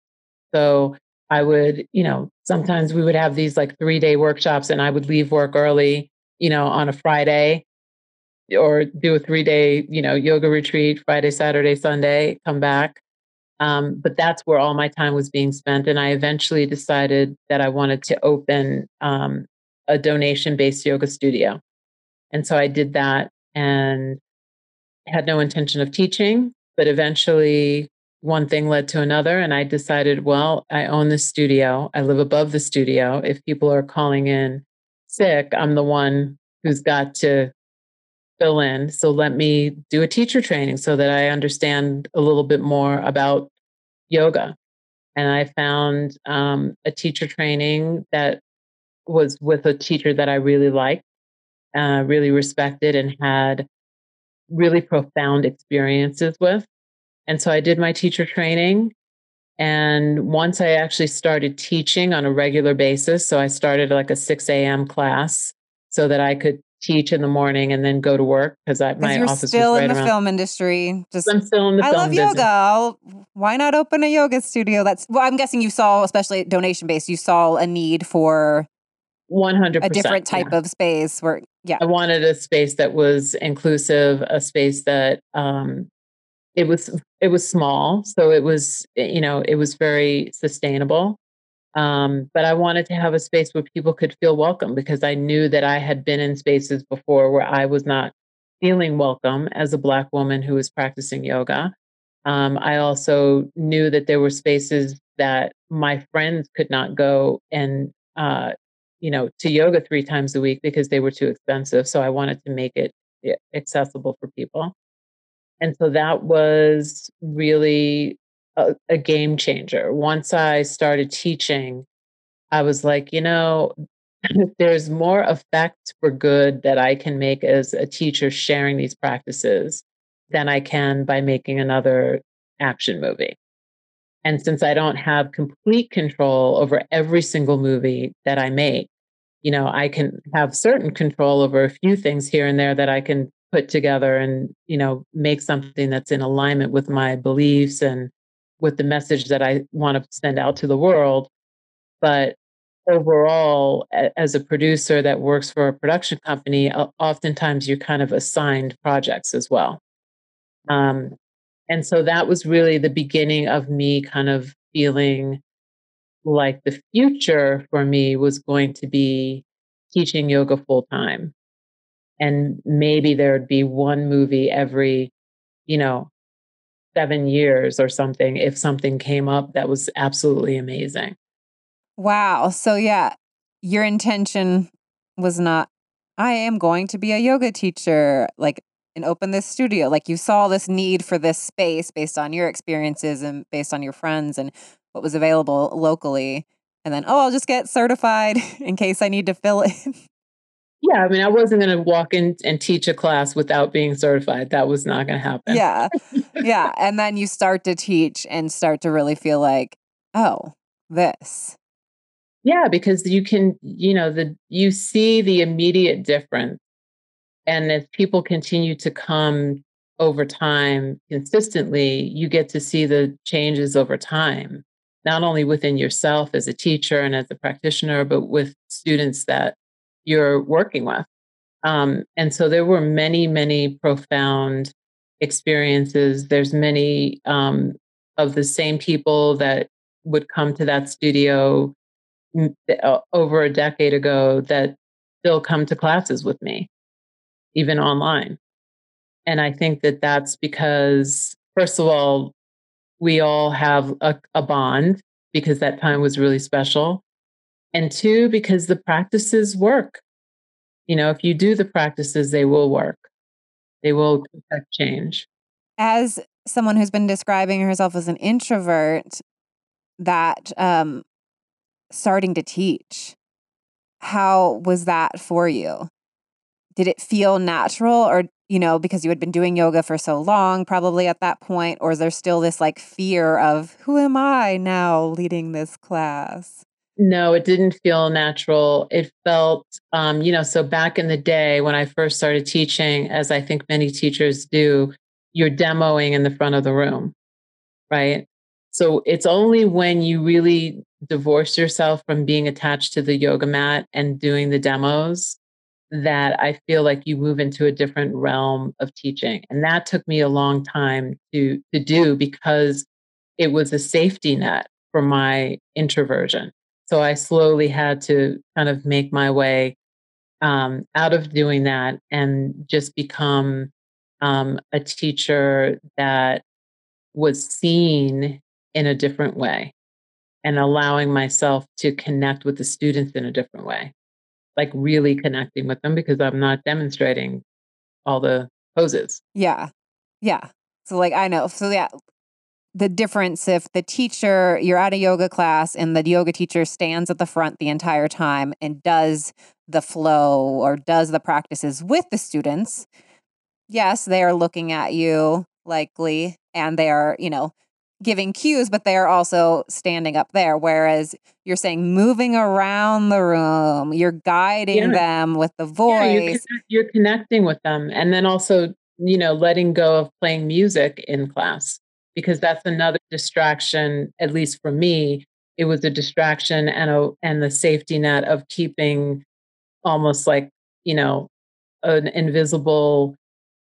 So I would, you know, sometimes we would have these like three day workshops and I would leave work early, you know, on a Friday or do a three day, you know, yoga retreat, Friday, Saturday, Sunday, come back. Um, but that's where all my time was being spent. And I eventually decided that I wanted to open um, a donation based yoga studio. And so I did that. And had no intention of teaching, but eventually one thing led to another. And I decided, well, I own the studio. I live above the studio. If people are calling in sick, I'm the one who's got to fill in. So let me do a teacher training so that I understand a little bit more about yoga. And I found um, a teacher training that was with a teacher that I really liked, uh, really respected, and had really profound experiences with. And so I did my teacher training. And once I actually started teaching on a regular basis, so I started like a 6 a.m. class so that I could teach in the morning and then go to work because my you're office still right in the around. film industry. Just I'm still in the I love yoga. I'll, why not open a yoga studio? That's well. I'm guessing you saw, especially donation based, you saw a need for 100%. a different yeah. type of space where, yeah, I wanted a space that was inclusive, a space that um, it was it was small, so it was you know it was very sustainable. Um, but I wanted to have a space where people could feel welcome because I knew that I had been in spaces before where I was not feeling welcome as a Black woman who was practicing yoga. Um, I also knew that there were spaces that my friends could not go and uh, you know to yoga three times a week because they were too expensive. So I wanted to make it eh, accessible for people. And so that was really a, a game changer. Once I started teaching, I was like, you know, there's more effect for good that I can make as a teacher sharing these practices than I can by making another action movie. And since I don't have complete control over every single movie that I make, you know, I can have certain control over a few things here and there that I can put together and, you know, make something that's in alignment with my beliefs and with the message that I want to send out to the world. But overall, as a producer that works for a production company, oftentimes you're kind of assigned projects as well. Um, and so that was really the beginning of me kind of feeling like the future for me was going to be teaching yoga full time. And maybe there would be one movie every, you know, seven years or something if something came up that was absolutely amazing. Wow. So, yeah, your intention was not, I am going to be a yoga teacher, like, and open this studio. Like, you saw this need for this space based on your experiences and based on your friends and what was available locally. And then, oh, I'll just get certified in case I need to fill in. Yeah, I mean, I wasn't going to walk in and teach a class without being certified. That was not going to happen. Yeah. Yeah. And then you start to teach and start to really feel like, oh, this. Yeah, because you can, you know, the you see the immediate difference. And as people continue to come over time consistently, you get to see the changes over time, not only within yourself as a teacher and as a practitioner, but with students that you're working with. Um, and so there were many, many profound experiences. There's many um, of the same people that would come to that studio uh, over a decade ago that still come to classes with me, even online. And I think that that's because, first of all, we all have a, a bond because that time was really special. And two, because the practices work. You know, if you do the practices, they will work, they will affect change. As someone who's been describing herself as an introvert, that um, starting to teach, how was that for you? Did it feel natural or, you know, because you had been doing yoga for so long, probably at that point, or is there still this like fear of who am I now leading this class? No, it didn't feel natural. It felt, um, you know, so back in the day when I first started teaching, as I think many teachers do, you're demoing in the front of the room, right? So it's only when you really divorce yourself from being attached to the yoga mat and doing the demos that I feel like you move into a different realm of teaching. And that took me a long time to to do because it was a safety net for my introversion. So I slowly had to kind of make my way um, out of doing that and just become um, a teacher that was seen in a different way and allowing myself to connect with the students in a different way, like really connecting with them because I'm not demonstrating all the poses. Yeah. Yeah. So like I know. So yeah, the difference if the teacher you're at a yoga class and the yoga teacher stands at the front the entire time and does the flow or does the practices with the students yes they are looking at you likely and they are you know giving cues but they are also standing up there. Whereas you're saying moving around the room you're guiding yeah. them with the voice yeah, you're, you're connecting with them and then also you know letting go of playing music in class because that's another distraction at least for me it was a distraction and a and the safety net of keeping almost like you know an invisible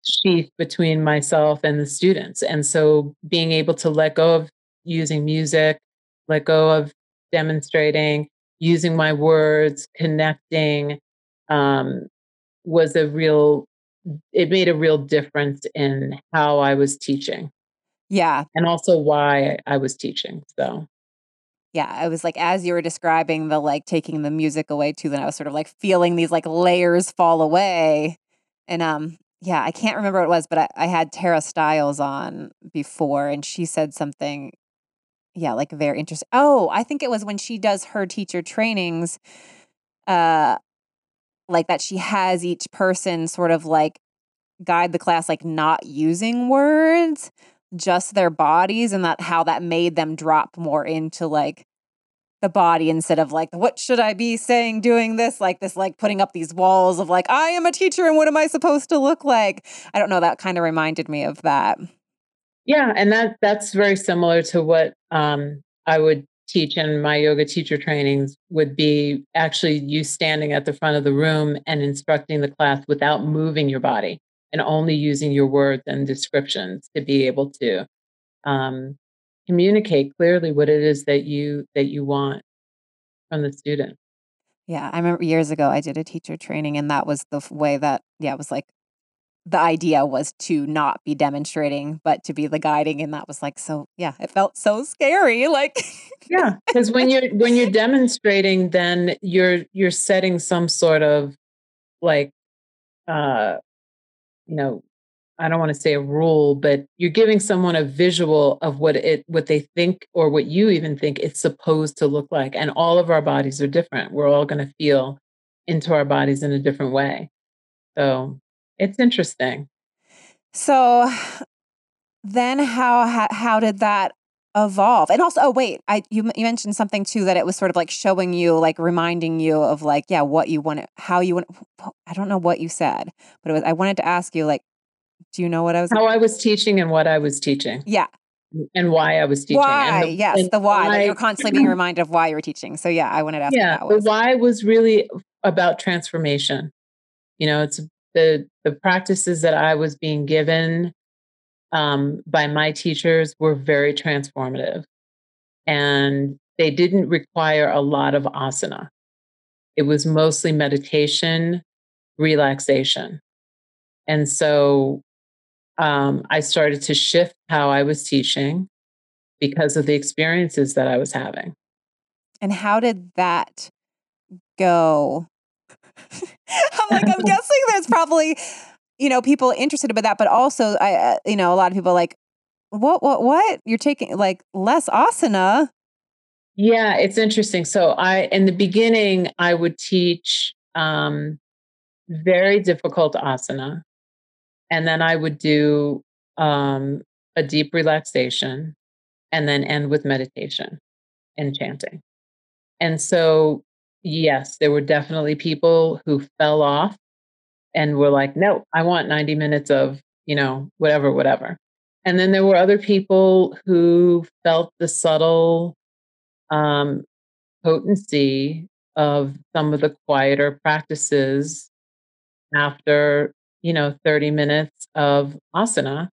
sheath between myself and the students. And so being able to let go of using music let go of demonstrating using my words connecting um, was a real it made a real difference in how i was teaching yeah. And also why I was teaching. So yeah, I was like, as you were describing the like taking the music away too, then I was sort of like feeling these like layers fall away. And um, yeah, I can't remember what it was, but I, I had Tara Stiles on before and she said something, yeah, like very interesting. Oh, I think it was when she does her teacher trainings, uh, like that she has each person sort of like guide the class like not using words just their bodies and that how that made them drop more into like the body instead of like what should i be saying doing this? Like this like putting up these walls of like i am a teacher and what am i supposed to look like? I don't know that kind of reminded me of that. Yeah and that that's very similar to what um, i would teach in my yoga teacher trainings would be actually you standing at the front of the room and instructing the class without moving your body and only using your words and descriptions to be able to um, communicate clearly what it is that you that you want from the student. Yeah i remember years ago i did a teacher training and that was the way that yeah it was like the idea was to not be demonstrating but to be the guiding and that was like so yeah it felt so scary like yeah because when you're when you're demonstrating then you're you're setting some sort of like uh you know, I don't want to say a rule, but you're giving someone a visual of what it what they think or what you even think it's supposed to look like. And all of our bodies are different. We're all going to feel into our bodies in a different way. So it's interesting. So then how how, did that evolve. And also oh wait i you, you mentioned something too that it was sort of like showing you like reminding you of like yeah what you want how you want i don't know what you said but it was i wanted to ask you like do you know what i was how i was teaching and what i was teaching. Yeah. Mm, and why i was teaching why the, yes the why, why you're constantly being reminded of why you're teaching. So yeah i wanted to ask yeah the why was really about transformation. You know it's the the practices that i was being given um, by my teachers were very transformative. And they didn't require a lot of asana. It was mostly meditation, relaxation. And so um, I started to shift how I was teaching because of the experiences that I was having. And how did that go? I'm like, I'm guessing there's probably you know, people interested about that, but also, I, uh, you know, a lot of people like, what, what, what? You're taking like less asana. Yeah, it's interesting. So I, in the beginning, I would teach um, very difficult asana, and then I would do um, a deep relaxation, and then end with meditation and chanting. And so, yes, there were definitely people who fell off and we were like, no, I want 90 minutes of, you know, whatever, whatever. And then there were other people who felt the subtle um, potency of some of the quieter practices after, you know, 30 minutes of asana.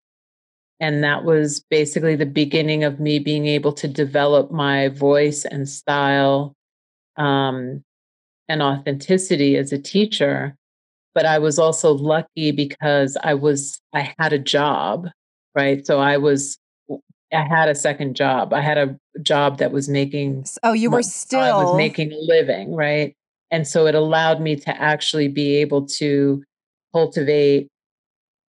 And that was basically the beginning of me being able to develop my voice and style um, and authenticity as a teacher but I was also lucky because I was I had a job, right? So I was I had a second job. I had a job that was making Oh, you were still I was making a living, right? And so it allowed me to actually be able to cultivate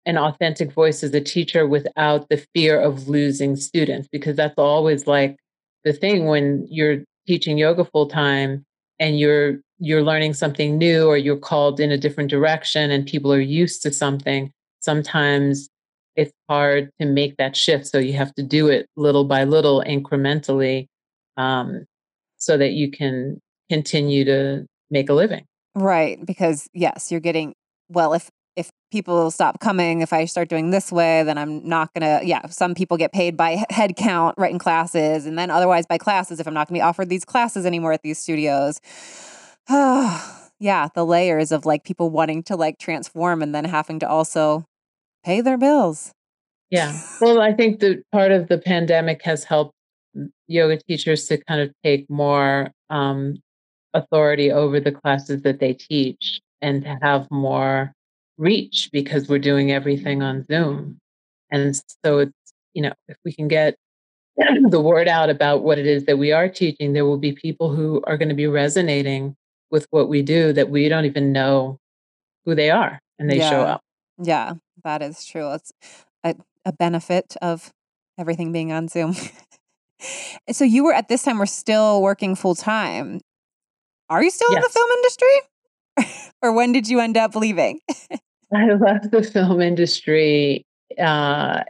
an authentic voice as a teacher without the fear of losing students because that's always like the thing when you're teaching yoga full time and you're you're learning something new or you're called in a different direction and people are used to something sometimes it's hard to make that shift. So you have to do it little by little incrementally um, so that you can continue to make a living. Right because yes you're getting well if if people stop coming, if I start doing this way, then I'm not gonna. Yeah, some people get paid by head count right in classes, and then otherwise by classes if I'm not gonna be offered these classes anymore at these studios. yeah, the layers of like people wanting to like transform and then having to also pay their bills. Yeah. Well, I think that part of the pandemic has helped yoga teachers to kind of take more um, authority over the classes that they teach and to have more reach because we're doing everything on Zoom. And so it's, you know, if we can get the word out about what it is that we are teaching, there will be people who are going to be resonating with what we do that we don't even know who they are and they yeah. show up. Yeah, that is true. It's a, a benefit of everything being on Zoom. so you were at this time, we're still working full time. Are you still yes. in the film industry? or when did you end up leaving? I left the film industry uh,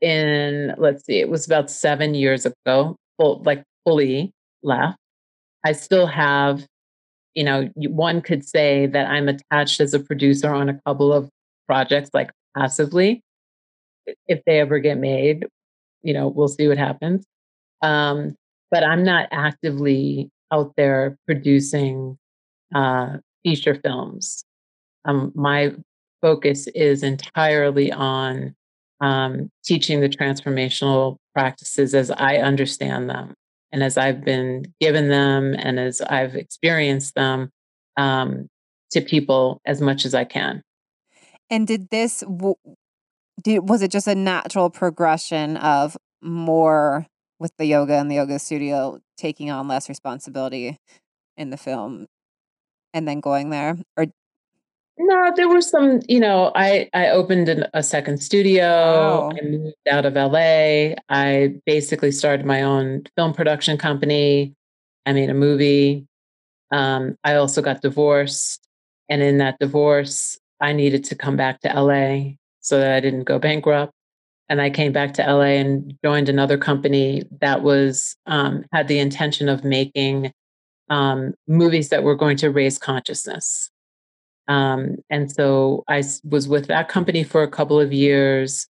in, let's see, it was about seven years ago, full, like fully left. I still have, you know, one could say that I'm attached as a producer on a couple of projects, like passively. If they ever get made, you know, we'll see what happens. Um, but I'm not actively out there producing uh, feature films. Um, my focus is entirely on um, teaching the transformational practices as I understand them and as I've been given them and as I've experienced them um, to people as much as I can. And did this, did, was it just a natural progression of more with the yoga and the yoga studio taking on less responsibility in the film and then going there? Or no, there were some, you know, I I opened an, a second studio. Wow. I moved out of LA. I basically started my own film production company. I made a movie. Um, I also got divorced. And in that divorce, I needed to come back to LA so that I didn't go bankrupt. And I came back to LA and joined another company that was um, had the intention of making um, movies that were going to raise consciousness. Um, and so I was with that company for a couple of years,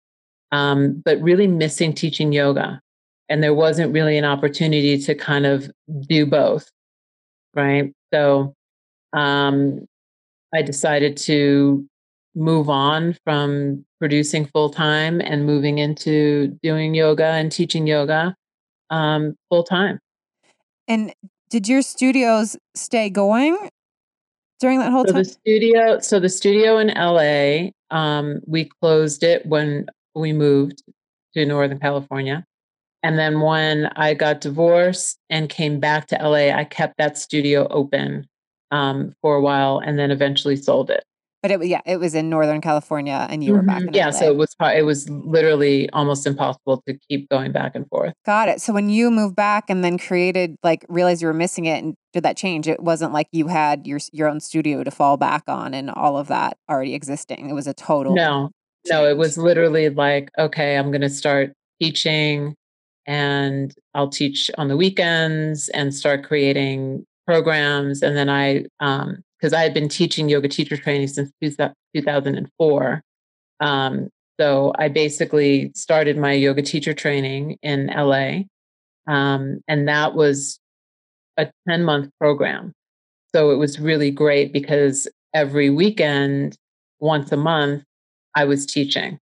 um, but really missing teaching yoga. And there wasn't really an opportunity to kind of do both. Right. So um, I decided to move on from producing full time and moving into doing yoga and teaching yoga um, full time. And did your studios stay going during that whole so time? The studio, so the studio in LA, um, we closed it when we moved to Northern California. And then when I got divorced and came back to LA, I kept that studio open um, for a while and then eventually sold it. But it was yeah, it was in Northern California, and you were back mm-hmm. in yeah. LA. So it was it was literally almost impossible to keep going back and forth. Got it. So when you moved back and then created, like, realized you were missing it, and did that change? It wasn't like you had your your own studio to fall back on and all of that already existing. It was a total no, change. no. It was literally like, okay, I'm going to start teaching, and I'll teach on the weekends and start creating programs, and then I um, because I had been teaching yoga teacher training since 2004. Um, so I basically started my yoga teacher training in LA. Um, and that was a 10 month program. So it was really great because every weekend, once a month, I was teaching.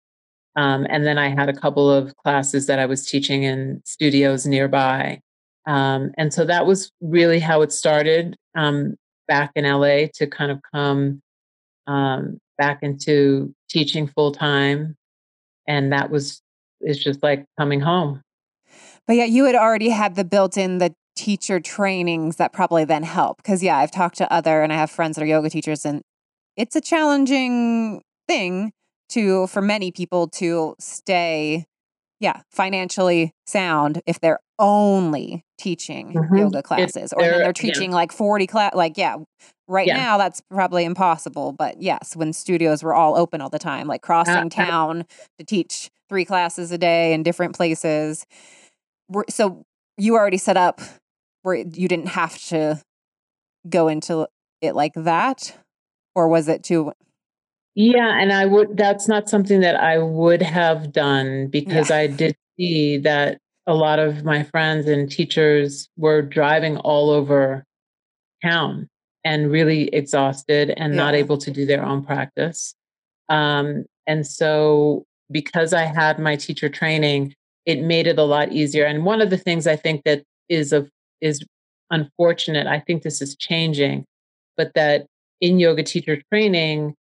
Um, and then I had a couple of classes that I was teaching in studios nearby. Um, and so that was really how it started. Um, back in LA to kind of come um, back into teaching full time. And that was, it's just like coming home. But yeah, you had already had the built in the teacher trainings that probably then help. Cause yeah, I've talked to other and I have friends that are yoga teachers and it's a challenging thing to for many people to stay yeah financially sound if they're only teaching mm-hmm. yoga classes or then they're teaching yeah. like 40 class like yeah right yeah. now that's probably impossible but yes when studios were all open all the time like crossing uh, town to teach three classes a day in different places so you already set up where you didn't have to go into it like that or was it too yeah and i would that's not something that i would have done because yeah. i did see that a lot of my friends and teachers were driving all over town and really exhausted and yeah. not able to do their own practice um, and so because i had my teacher training it made it a lot easier and one of the things i think that is a is unfortunate i think this is changing but that in yoga teacher training,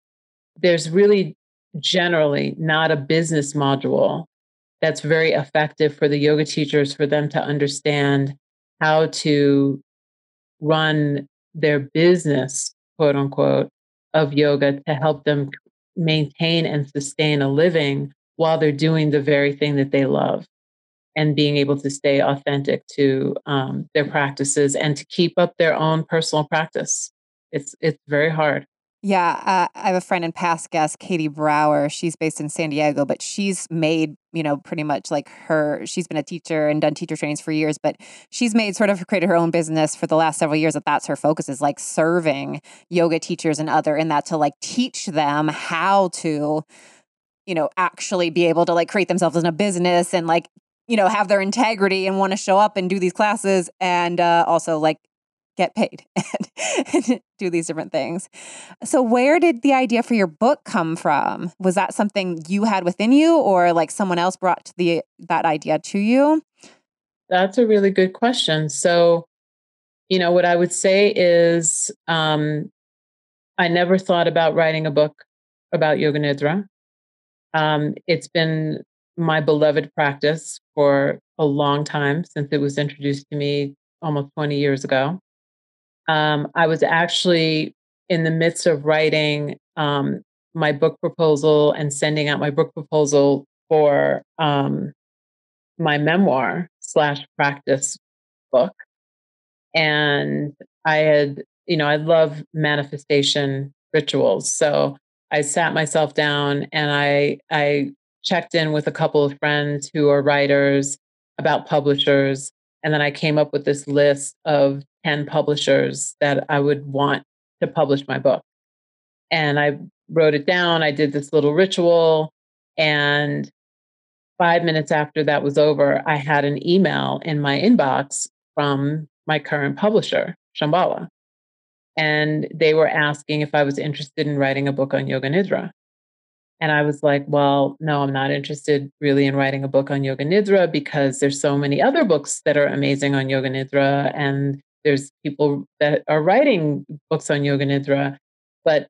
there's really generally not a business module that's very effective for the yoga teachers for them to understand how to run their business, quote unquote, of yoga to help them maintain and sustain a living while they're doing the very thing that they love and being able to stay authentic to um, their practices and to keep up their own personal practice. It's it's very hard. Yeah, uh, I have a friend and past guest, Katie Brauer. She's based in San Diego, but she's made, you know, pretty much like her. She's been a teacher and done teacher trainings for years, but she's made sort of created her own business for the last several years. That that's her focus is like serving yoga teachers and other, and that to like teach them how to, you know, actually be able to like create themselves in a business and like you know have their integrity and want to show up and do these classes and uh, also like get paid and, do these different things. So, where did the idea for your book come from? Was that something you had within you, or like someone else brought the that idea to you? That's a really good question. So, you know, what I would say is, um, I never thought about writing a book about yoga nidra. Um, it's been my beloved practice for a long time since it was introduced to me almost 20 years ago. Um, I was actually in the midst of writing um, my book proposal and sending out my book proposal for um, my memoir slash practice book. And I had, you know, I love manifestation rituals. So I sat myself down and I I checked in with a couple of friends who are writers about publishers. And then I came up with this list of 10 publishers that I would want to publish my book. And I wrote it down. I did this little ritual. And five minutes after that was over, I had an email in my inbox from my current publisher, Shambhala. And they were asking if I was interested in writing a book on Yoga Nidra. And I was like, well, no, I'm not interested really in writing a book on Yoga Nidra because there's so many other books that are amazing on Yoga Nidra. And there's people that are writing books on yoga nidra but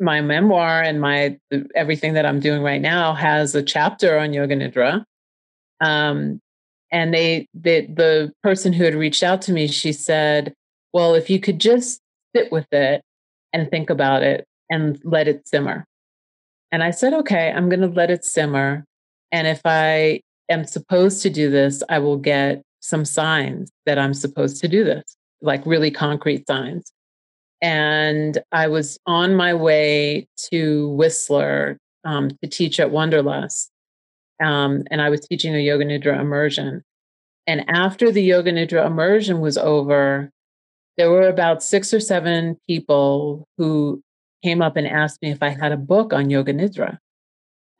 my memoir and my everything that i'm doing right now has a chapter on yoga nidra um, and they, the person who had reached out to me she said well if you could just sit with it and think about it and let it simmer. And i said okay i'm going to let it simmer and if i am supposed to do this i will get some signs that i'm supposed to do this like really concrete signs. And I was on my way to Whistler um, to teach at Wanderlust. Um, and I was teaching a Yoga Nidra immersion. And after the Yoga Nidra immersion was over, there were about six or seven people who came up and asked me if I had a book on Yoga Nidra.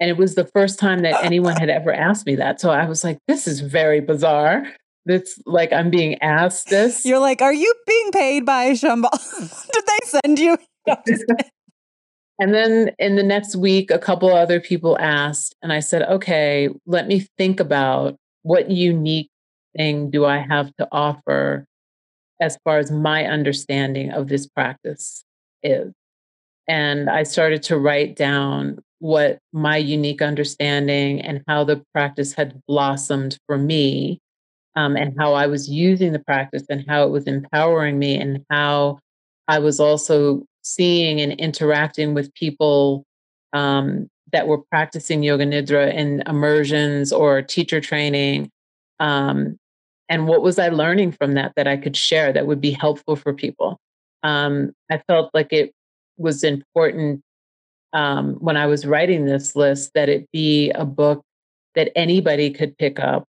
And it was the first time that anyone had ever asked me that. So I was like, this is very bizarre. It's like I'm being asked this. You're like, are you being paid by Shambhala? Did they send you? and then in the next week, a couple other people asked, and I said, okay, let me think about what unique thing do I have to offer as far as my understanding of this practice is. And I started to write down what my unique understanding and how the practice had blossomed for me um, and how I was using the practice and how it was empowering me and how I was also seeing and interacting with people um, that were practicing yoga nidra in immersions or teacher training. Um, and what was I learning from that that I could share that would be helpful for people? Um, I felt like it was important um, when I was writing this list that it be a book that anybody could pick up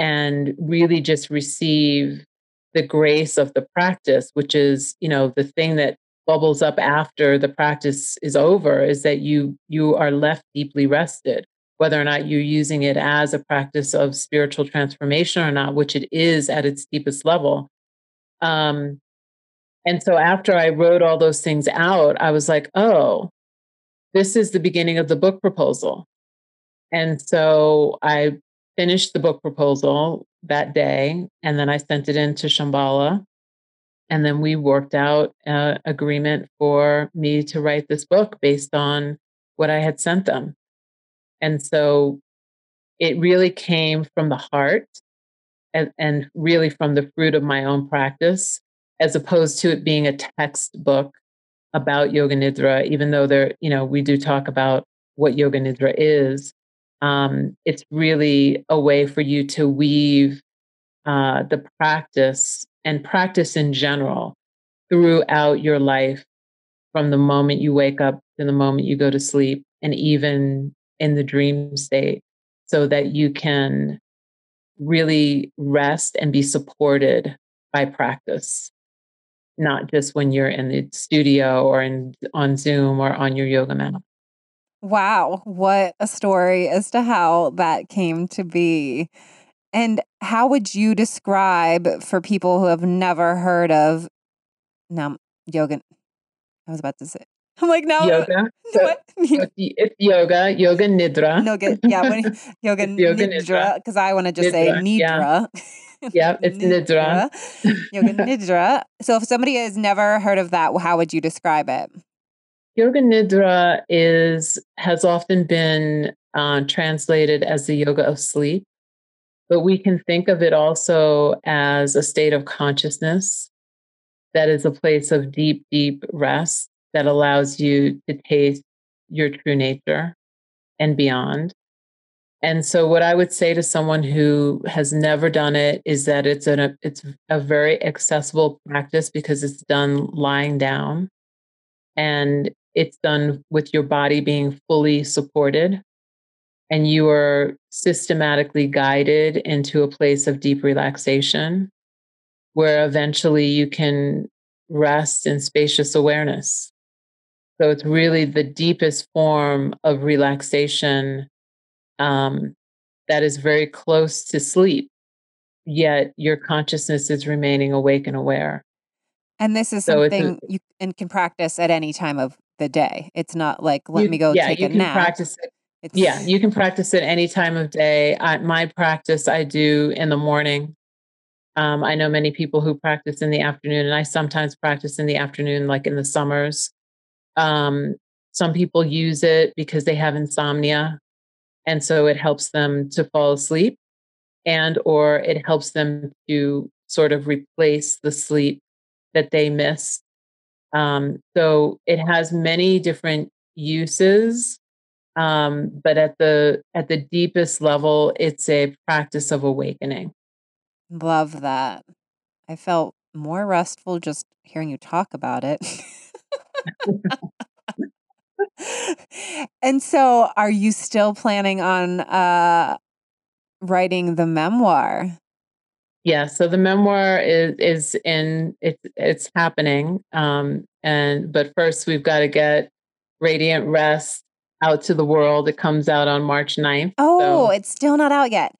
and really just receive the grace of the practice, which is, you know, the thing that bubbles up after the practice is over is that you you are left deeply rested. Whether or not you're using it as a practice of spiritual transformation or not which it is at its deepest level. Um, and so after i wrote all those things out i was like oh this is the beginning of the book proposal. And so i finished the book proposal that day and then i sent it in to shambhala and then we worked out an agreement for me to write this book based on what I had sent them. And so it really came from the heart and, and really from the fruit of my own practice, as opposed to it being a textbook about yoga nidra, even though there, you know, we do talk about what yoga nidra is. Um, it's really a way for you to weave uh, the practice and practice in general throughout your life from the moment you wake up to the moment you go to sleep and even in the dream state so that you can really rest and be supported by practice not just when you're in the studio or in on zoom or on your yoga mat wow what a story as to how that came to be and how would you describe for people who have never heard of now yoga? I was about to say. I'm like no. yoga. So, uh, it's yoga, yoga nidra. No, get, yeah, when, yoga, yoga nidra because I want to just nidra, say nidra. Yeah, yeah it's nidra. nidra. yoga nidra. So if somebody has never heard of that, how would you describe it? Yoga nidra is has often been uh, translated as the yoga of sleep. But we can think of it also as a state of consciousness that is a place of deep, deep rest that allows you to taste your true nature and beyond. And so, what I would say to someone who has never done it is that it's a it's a very accessible practice because it's done lying down, and it's done with your body being fully supported and you are systematically guided into a place of deep relaxation where eventually you can rest in spacious awareness. So it's really the deepest form of relaxation um, that is very close to sleep, yet your consciousness is remaining awake and aware. And this is so something a, you and can practice at any time of the day. It's not like let you, me go yeah, take you a can nap. Practice it it's, yeah, you can practice it any time of day. I, my practice I do in the morning. Um, I know many people who practice in the afternoon, and I sometimes practice in the afternoon, like in the summers. Um, some people use it because they have insomnia, and so it helps them to fall asleep, and or it helps them to sort of replace the sleep that they miss. Um, so it has many different uses um, but at the at the deepest level it's a practice of awakening. Love that. I felt more restful just hearing you talk about it. And so are you still planning on uh writing the memoir yeah so the memoir is is in it's it's happening um and but first we've got to get radiant rest out to the world. It comes out on March 9th. Oh, so. it's still not out yet.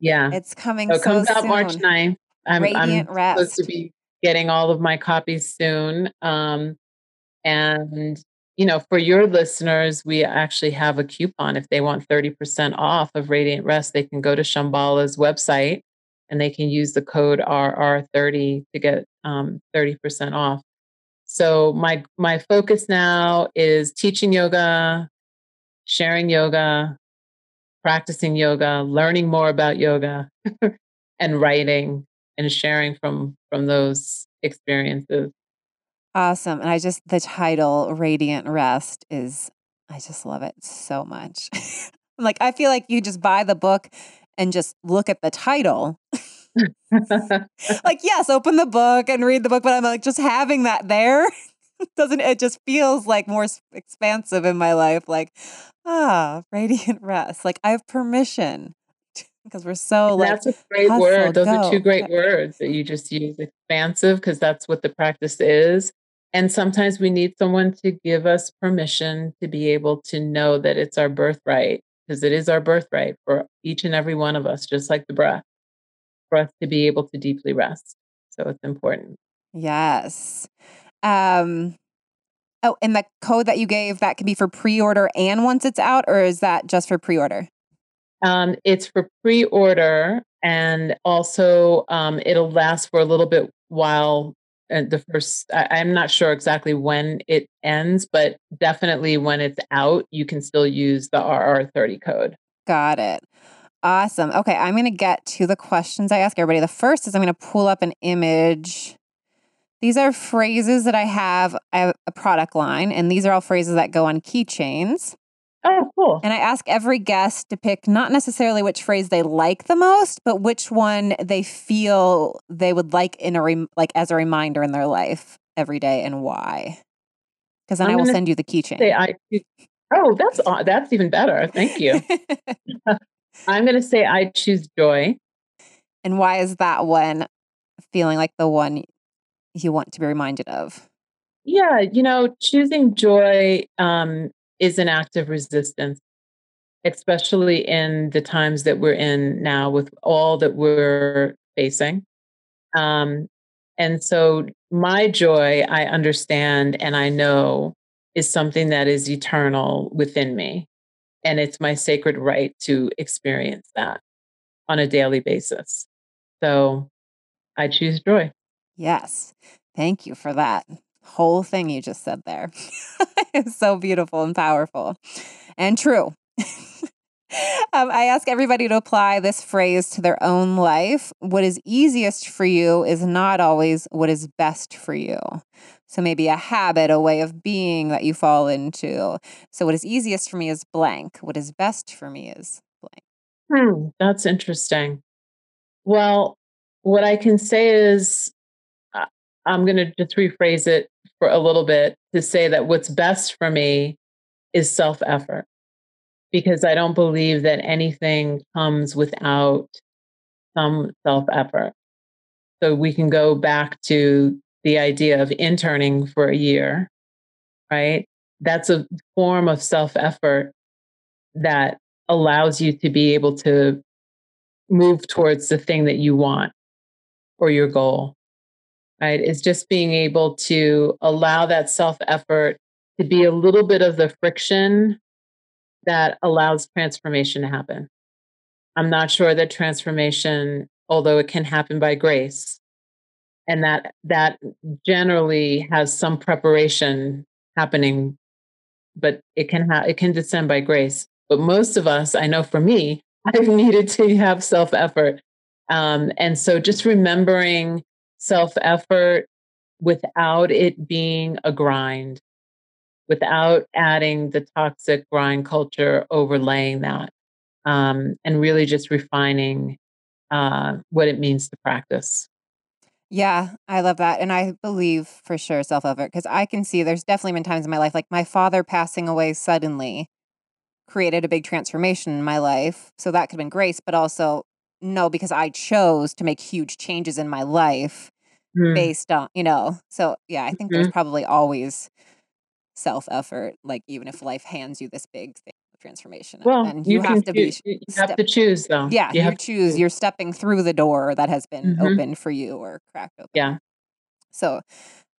Yeah. It's coming so it comes so out soon. March 9th. I'm, Radiant I'm Rest. supposed to be getting all of my copies soon. Um, and, you know, for your listeners, we actually have a coupon. If they want 30% off of Radiant Rest, they can go to Shambhala's website and they can use the code RR30 to get um, 30% off. So my my focus now is teaching yoga, sharing yoga, practicing yoga, learning more about yoga, and writing and sharing from from those experiences. Awesome. And I just the title Radiant Rest is I just love it so much. like, I feel like you just buy the book and just look at the title. like, yes, open the book and read the book, but I'm like, just having that there doesn't, it just feels like more expansive in my life. Like, ah, radiant rest. Like, I have permission because we're so like that's a great hustle, word those go. are two great words that you just use expansive because that's what the practice is and sometimes we need someone to give us permission to be able to know that it's our birthright because it is our birthright for each and every one of us just like the breath for us to be able to deeply rest so it's important yes um oh and the code that you gave that can be for pre-order and once it's out or is that just for pre-order um, it's for pre-order, and also um, it'll last for a little bit while. The first, I, I'm not sure exactly when it ends, but definitely when it's out, you can still use the RR30 code. Got it. Awesome. Okay, I'm going to get to the questions I ask everybody. The first is I'm going to pull up an image. These are phrases that I have. I have a product line, and these are all phrases that go on keychains. Oh, cool. And I ask every guest to pick not necessarily which phrase they like the most, but which one they feel they would like in a like as a reminder in their life every day and why. Because then I'm i will send you the keychain. Say I Oh, that's that's even better. Thank you. I'm going to say I choose joy. And why is that one feeling like the one you want to be reminded of? Yeah, you know, choosing joy um, is an act of resistance, especially in the times that we're in now with all that we're facing. Um, and so, my joy, I understand and I know is something that is eternal within me. And it's my sacred right to experience that on a daily basis. So, I choose joy. Yes. Thank you for that whole thing you just said there. it's so beautiful and powerful and true. um, I ask everybody to apply this phrase to their own life. What is easiest for you is not always what is best for you. So maybe a habit, a way of being that you fall into. So what is easiest for me is blank. What is best for me is blank. Hmm, that's interesting. Well, what I can say is I'm going to just rephrase it for a little bit to say that what's best for me is self effort because I don't believe that anything comes without some self effort. So we can go back to the idea of interning for a year, right? That's a form of self effort that allows you to be able to move towards the thing that you want or your goal right? Is just being able to allow that self effort to be a little bit of the friction that allows transformation to happen. I'm not sure that transformation, although it can happen by grace, and that that generally has some preparation happening, but it can ha- it can descend by grace. But most of us, I know for me, I've needed to have self effort, um, and so just remembering self effort without it being a grind, without adding the toxic grind culture overlaying that, um, and really just refining uh, what it means to practice. Yeah, I love that. And I believe for sure self effort because I can see there's definitely been times in my life, like my father passing away suddenly created a big transformation in my life. So that could have been grace, but also no, because I chose to make huge changes in my life mm. based on, you know. So yeah, I think mm-hmm. there's probably always self effort, like even if life hands you this big thing transformation. Well, and you, you have to choose, be you have to choose though. Yeah, you, you choose. You're stepping through the door that has been mm-hmm. opened for you or cracked open. Yeah. So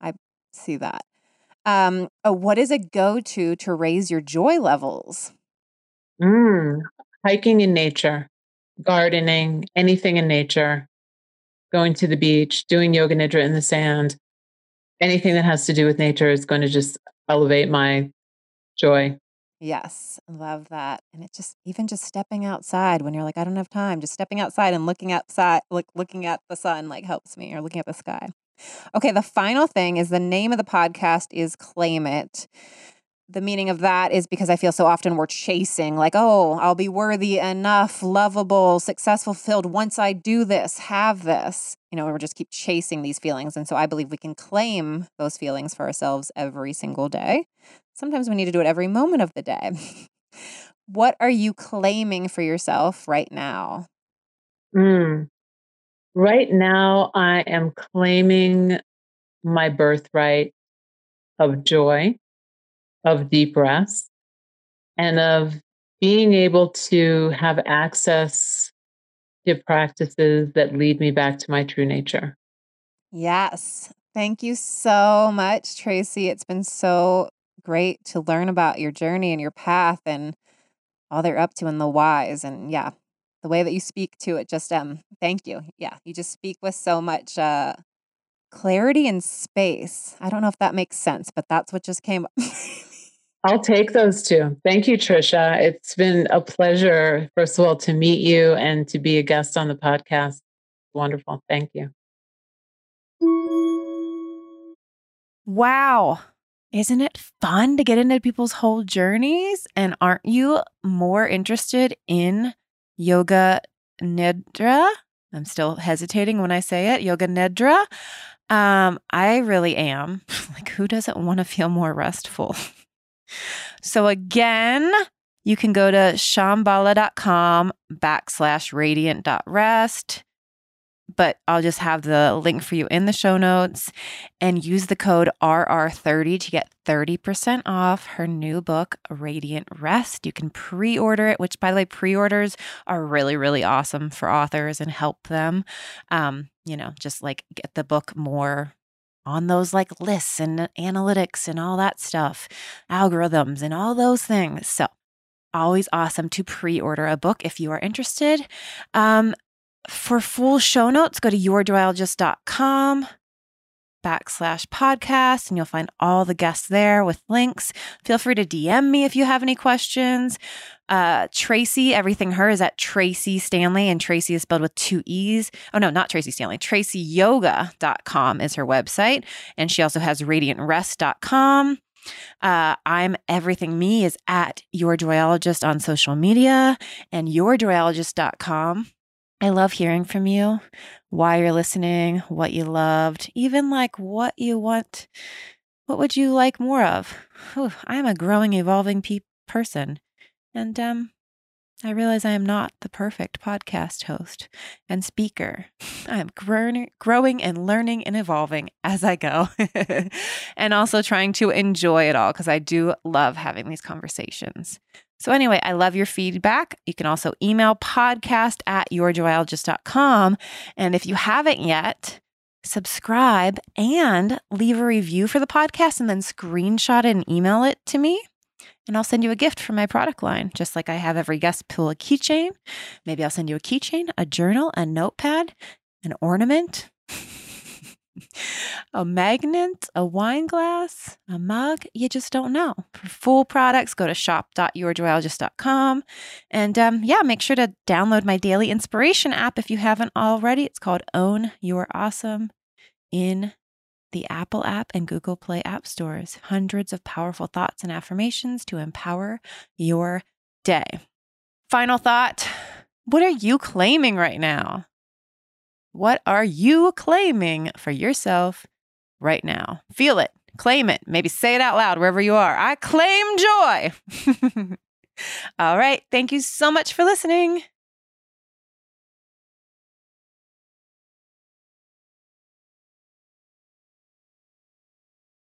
I see that. Um, oh, what is a go to to raise your joy levels? Mm, hiking in nature gardening, anything in nature, going to the beach, doing yoga nidra in the sand, anything that has to do with nature is going to just elevate my joy. Yes, love that. And it's just even just stepping outside when you're like, I don't have time, just stepping outside and looking outside, look, looking at the sun like helps me or looking at the sky. Okay, the final thing is the name of the podcast is Claim It. The meaning of that is because I feel so often we're chasing, like, oh, I'll be worthy enough, lovable, successful, filled once I do this, have this. You know, we just keep chasing these feelings. And so I believe we can claim those feelings for ourselves every single day. Sometimes we need to do it every moment of the day. what are you claiming for yourself right now? Mm. Right now, I am claiming my birthright of joy of deep rest and of being able to have access to practices that lead me back to my true nature. Yes. Thank you so much, Tracee. It's been so great to learn about your journey and your path and all they're up to and the whys. And yeah, the way that you speak to it, just um, thank you. Yeah, you just speak with so much uh clarity and space. I don't know if that makes sense, but that's what just came up. I'll take those two. Thank you, Trisha. It's been a pleasure, first of all, to meet you and to be a guest on the podcast. Wonderful. Thank you. Wow. Isn't it fun to get into people's whole journeys? And aren't you more interested in yoga nidra? I'm still hesitating when I say it. Yoga nidra. Um, I really am. like, who doesn't want to feel more restful? So again, you can go to shambhala.com backslash radiant.rest. But I'll just have the link for you in the show notes and use the code RR30 to get 30% off her new book, Radiant Rest. You can pre order it, which, by the way, pre orders are really, really awesome for authors and help them, um, you know, just like get the book more on those like lists and analytics and all that stuff, algorithms and all those things. So, always awesome to pre order a book if you are interested. Um, for full show notes, go to yourjoyologist.com backslash podcast and you'll find all the guests there with links. Feel free to DM me if you have any questions. Uh, Tracee, everything her is at Tracee Stanley, and Tracee is spelled with two E's. Oh, no, not Tracee Stanley. TraceeYoga.com is her website. And she also has radiantrest.com. Uh, I'm everything me is at your joyologist on social media and yourjoyologist.com. I love hearing from you, why you're listening, what you loved, even like what you want. What would you like more of? Whew, I'm a growing, evolving pe- person. And um, I realize I am not the perfect podcast host and speaker. I am growing and learning and evolving as I go, and also trying to enjoy it all because I do love having these conversations. So, anyway, I love your feedback. You can also email podcast at yourjoyologist.com. And if you haven't yet, subscribe and leave a review for the podcast and then screenshot it and email it to me and I'll send you a gift from my product line, just like I have every guest pull a keychain. Maybe I'll send you a keychain, a journal, a notepad, an ornament, a magnet, a wine glass, a mug. You just don't know. For full products, go to shop.yourjoyologist.com. And um, yeah, make sure to download my daily inspiration app if you haven't already. It's called Own Your Awesome in the Apple app and Google Play app stores. Hundreds of powerful thoughts and affirmations to empower your day. Final thought What are you claiming right now? What are you claiming for yourself right now? Feel it, claim it, maybe say it out loud wherever you are. I claim joy. All right. Thank you so much for listening.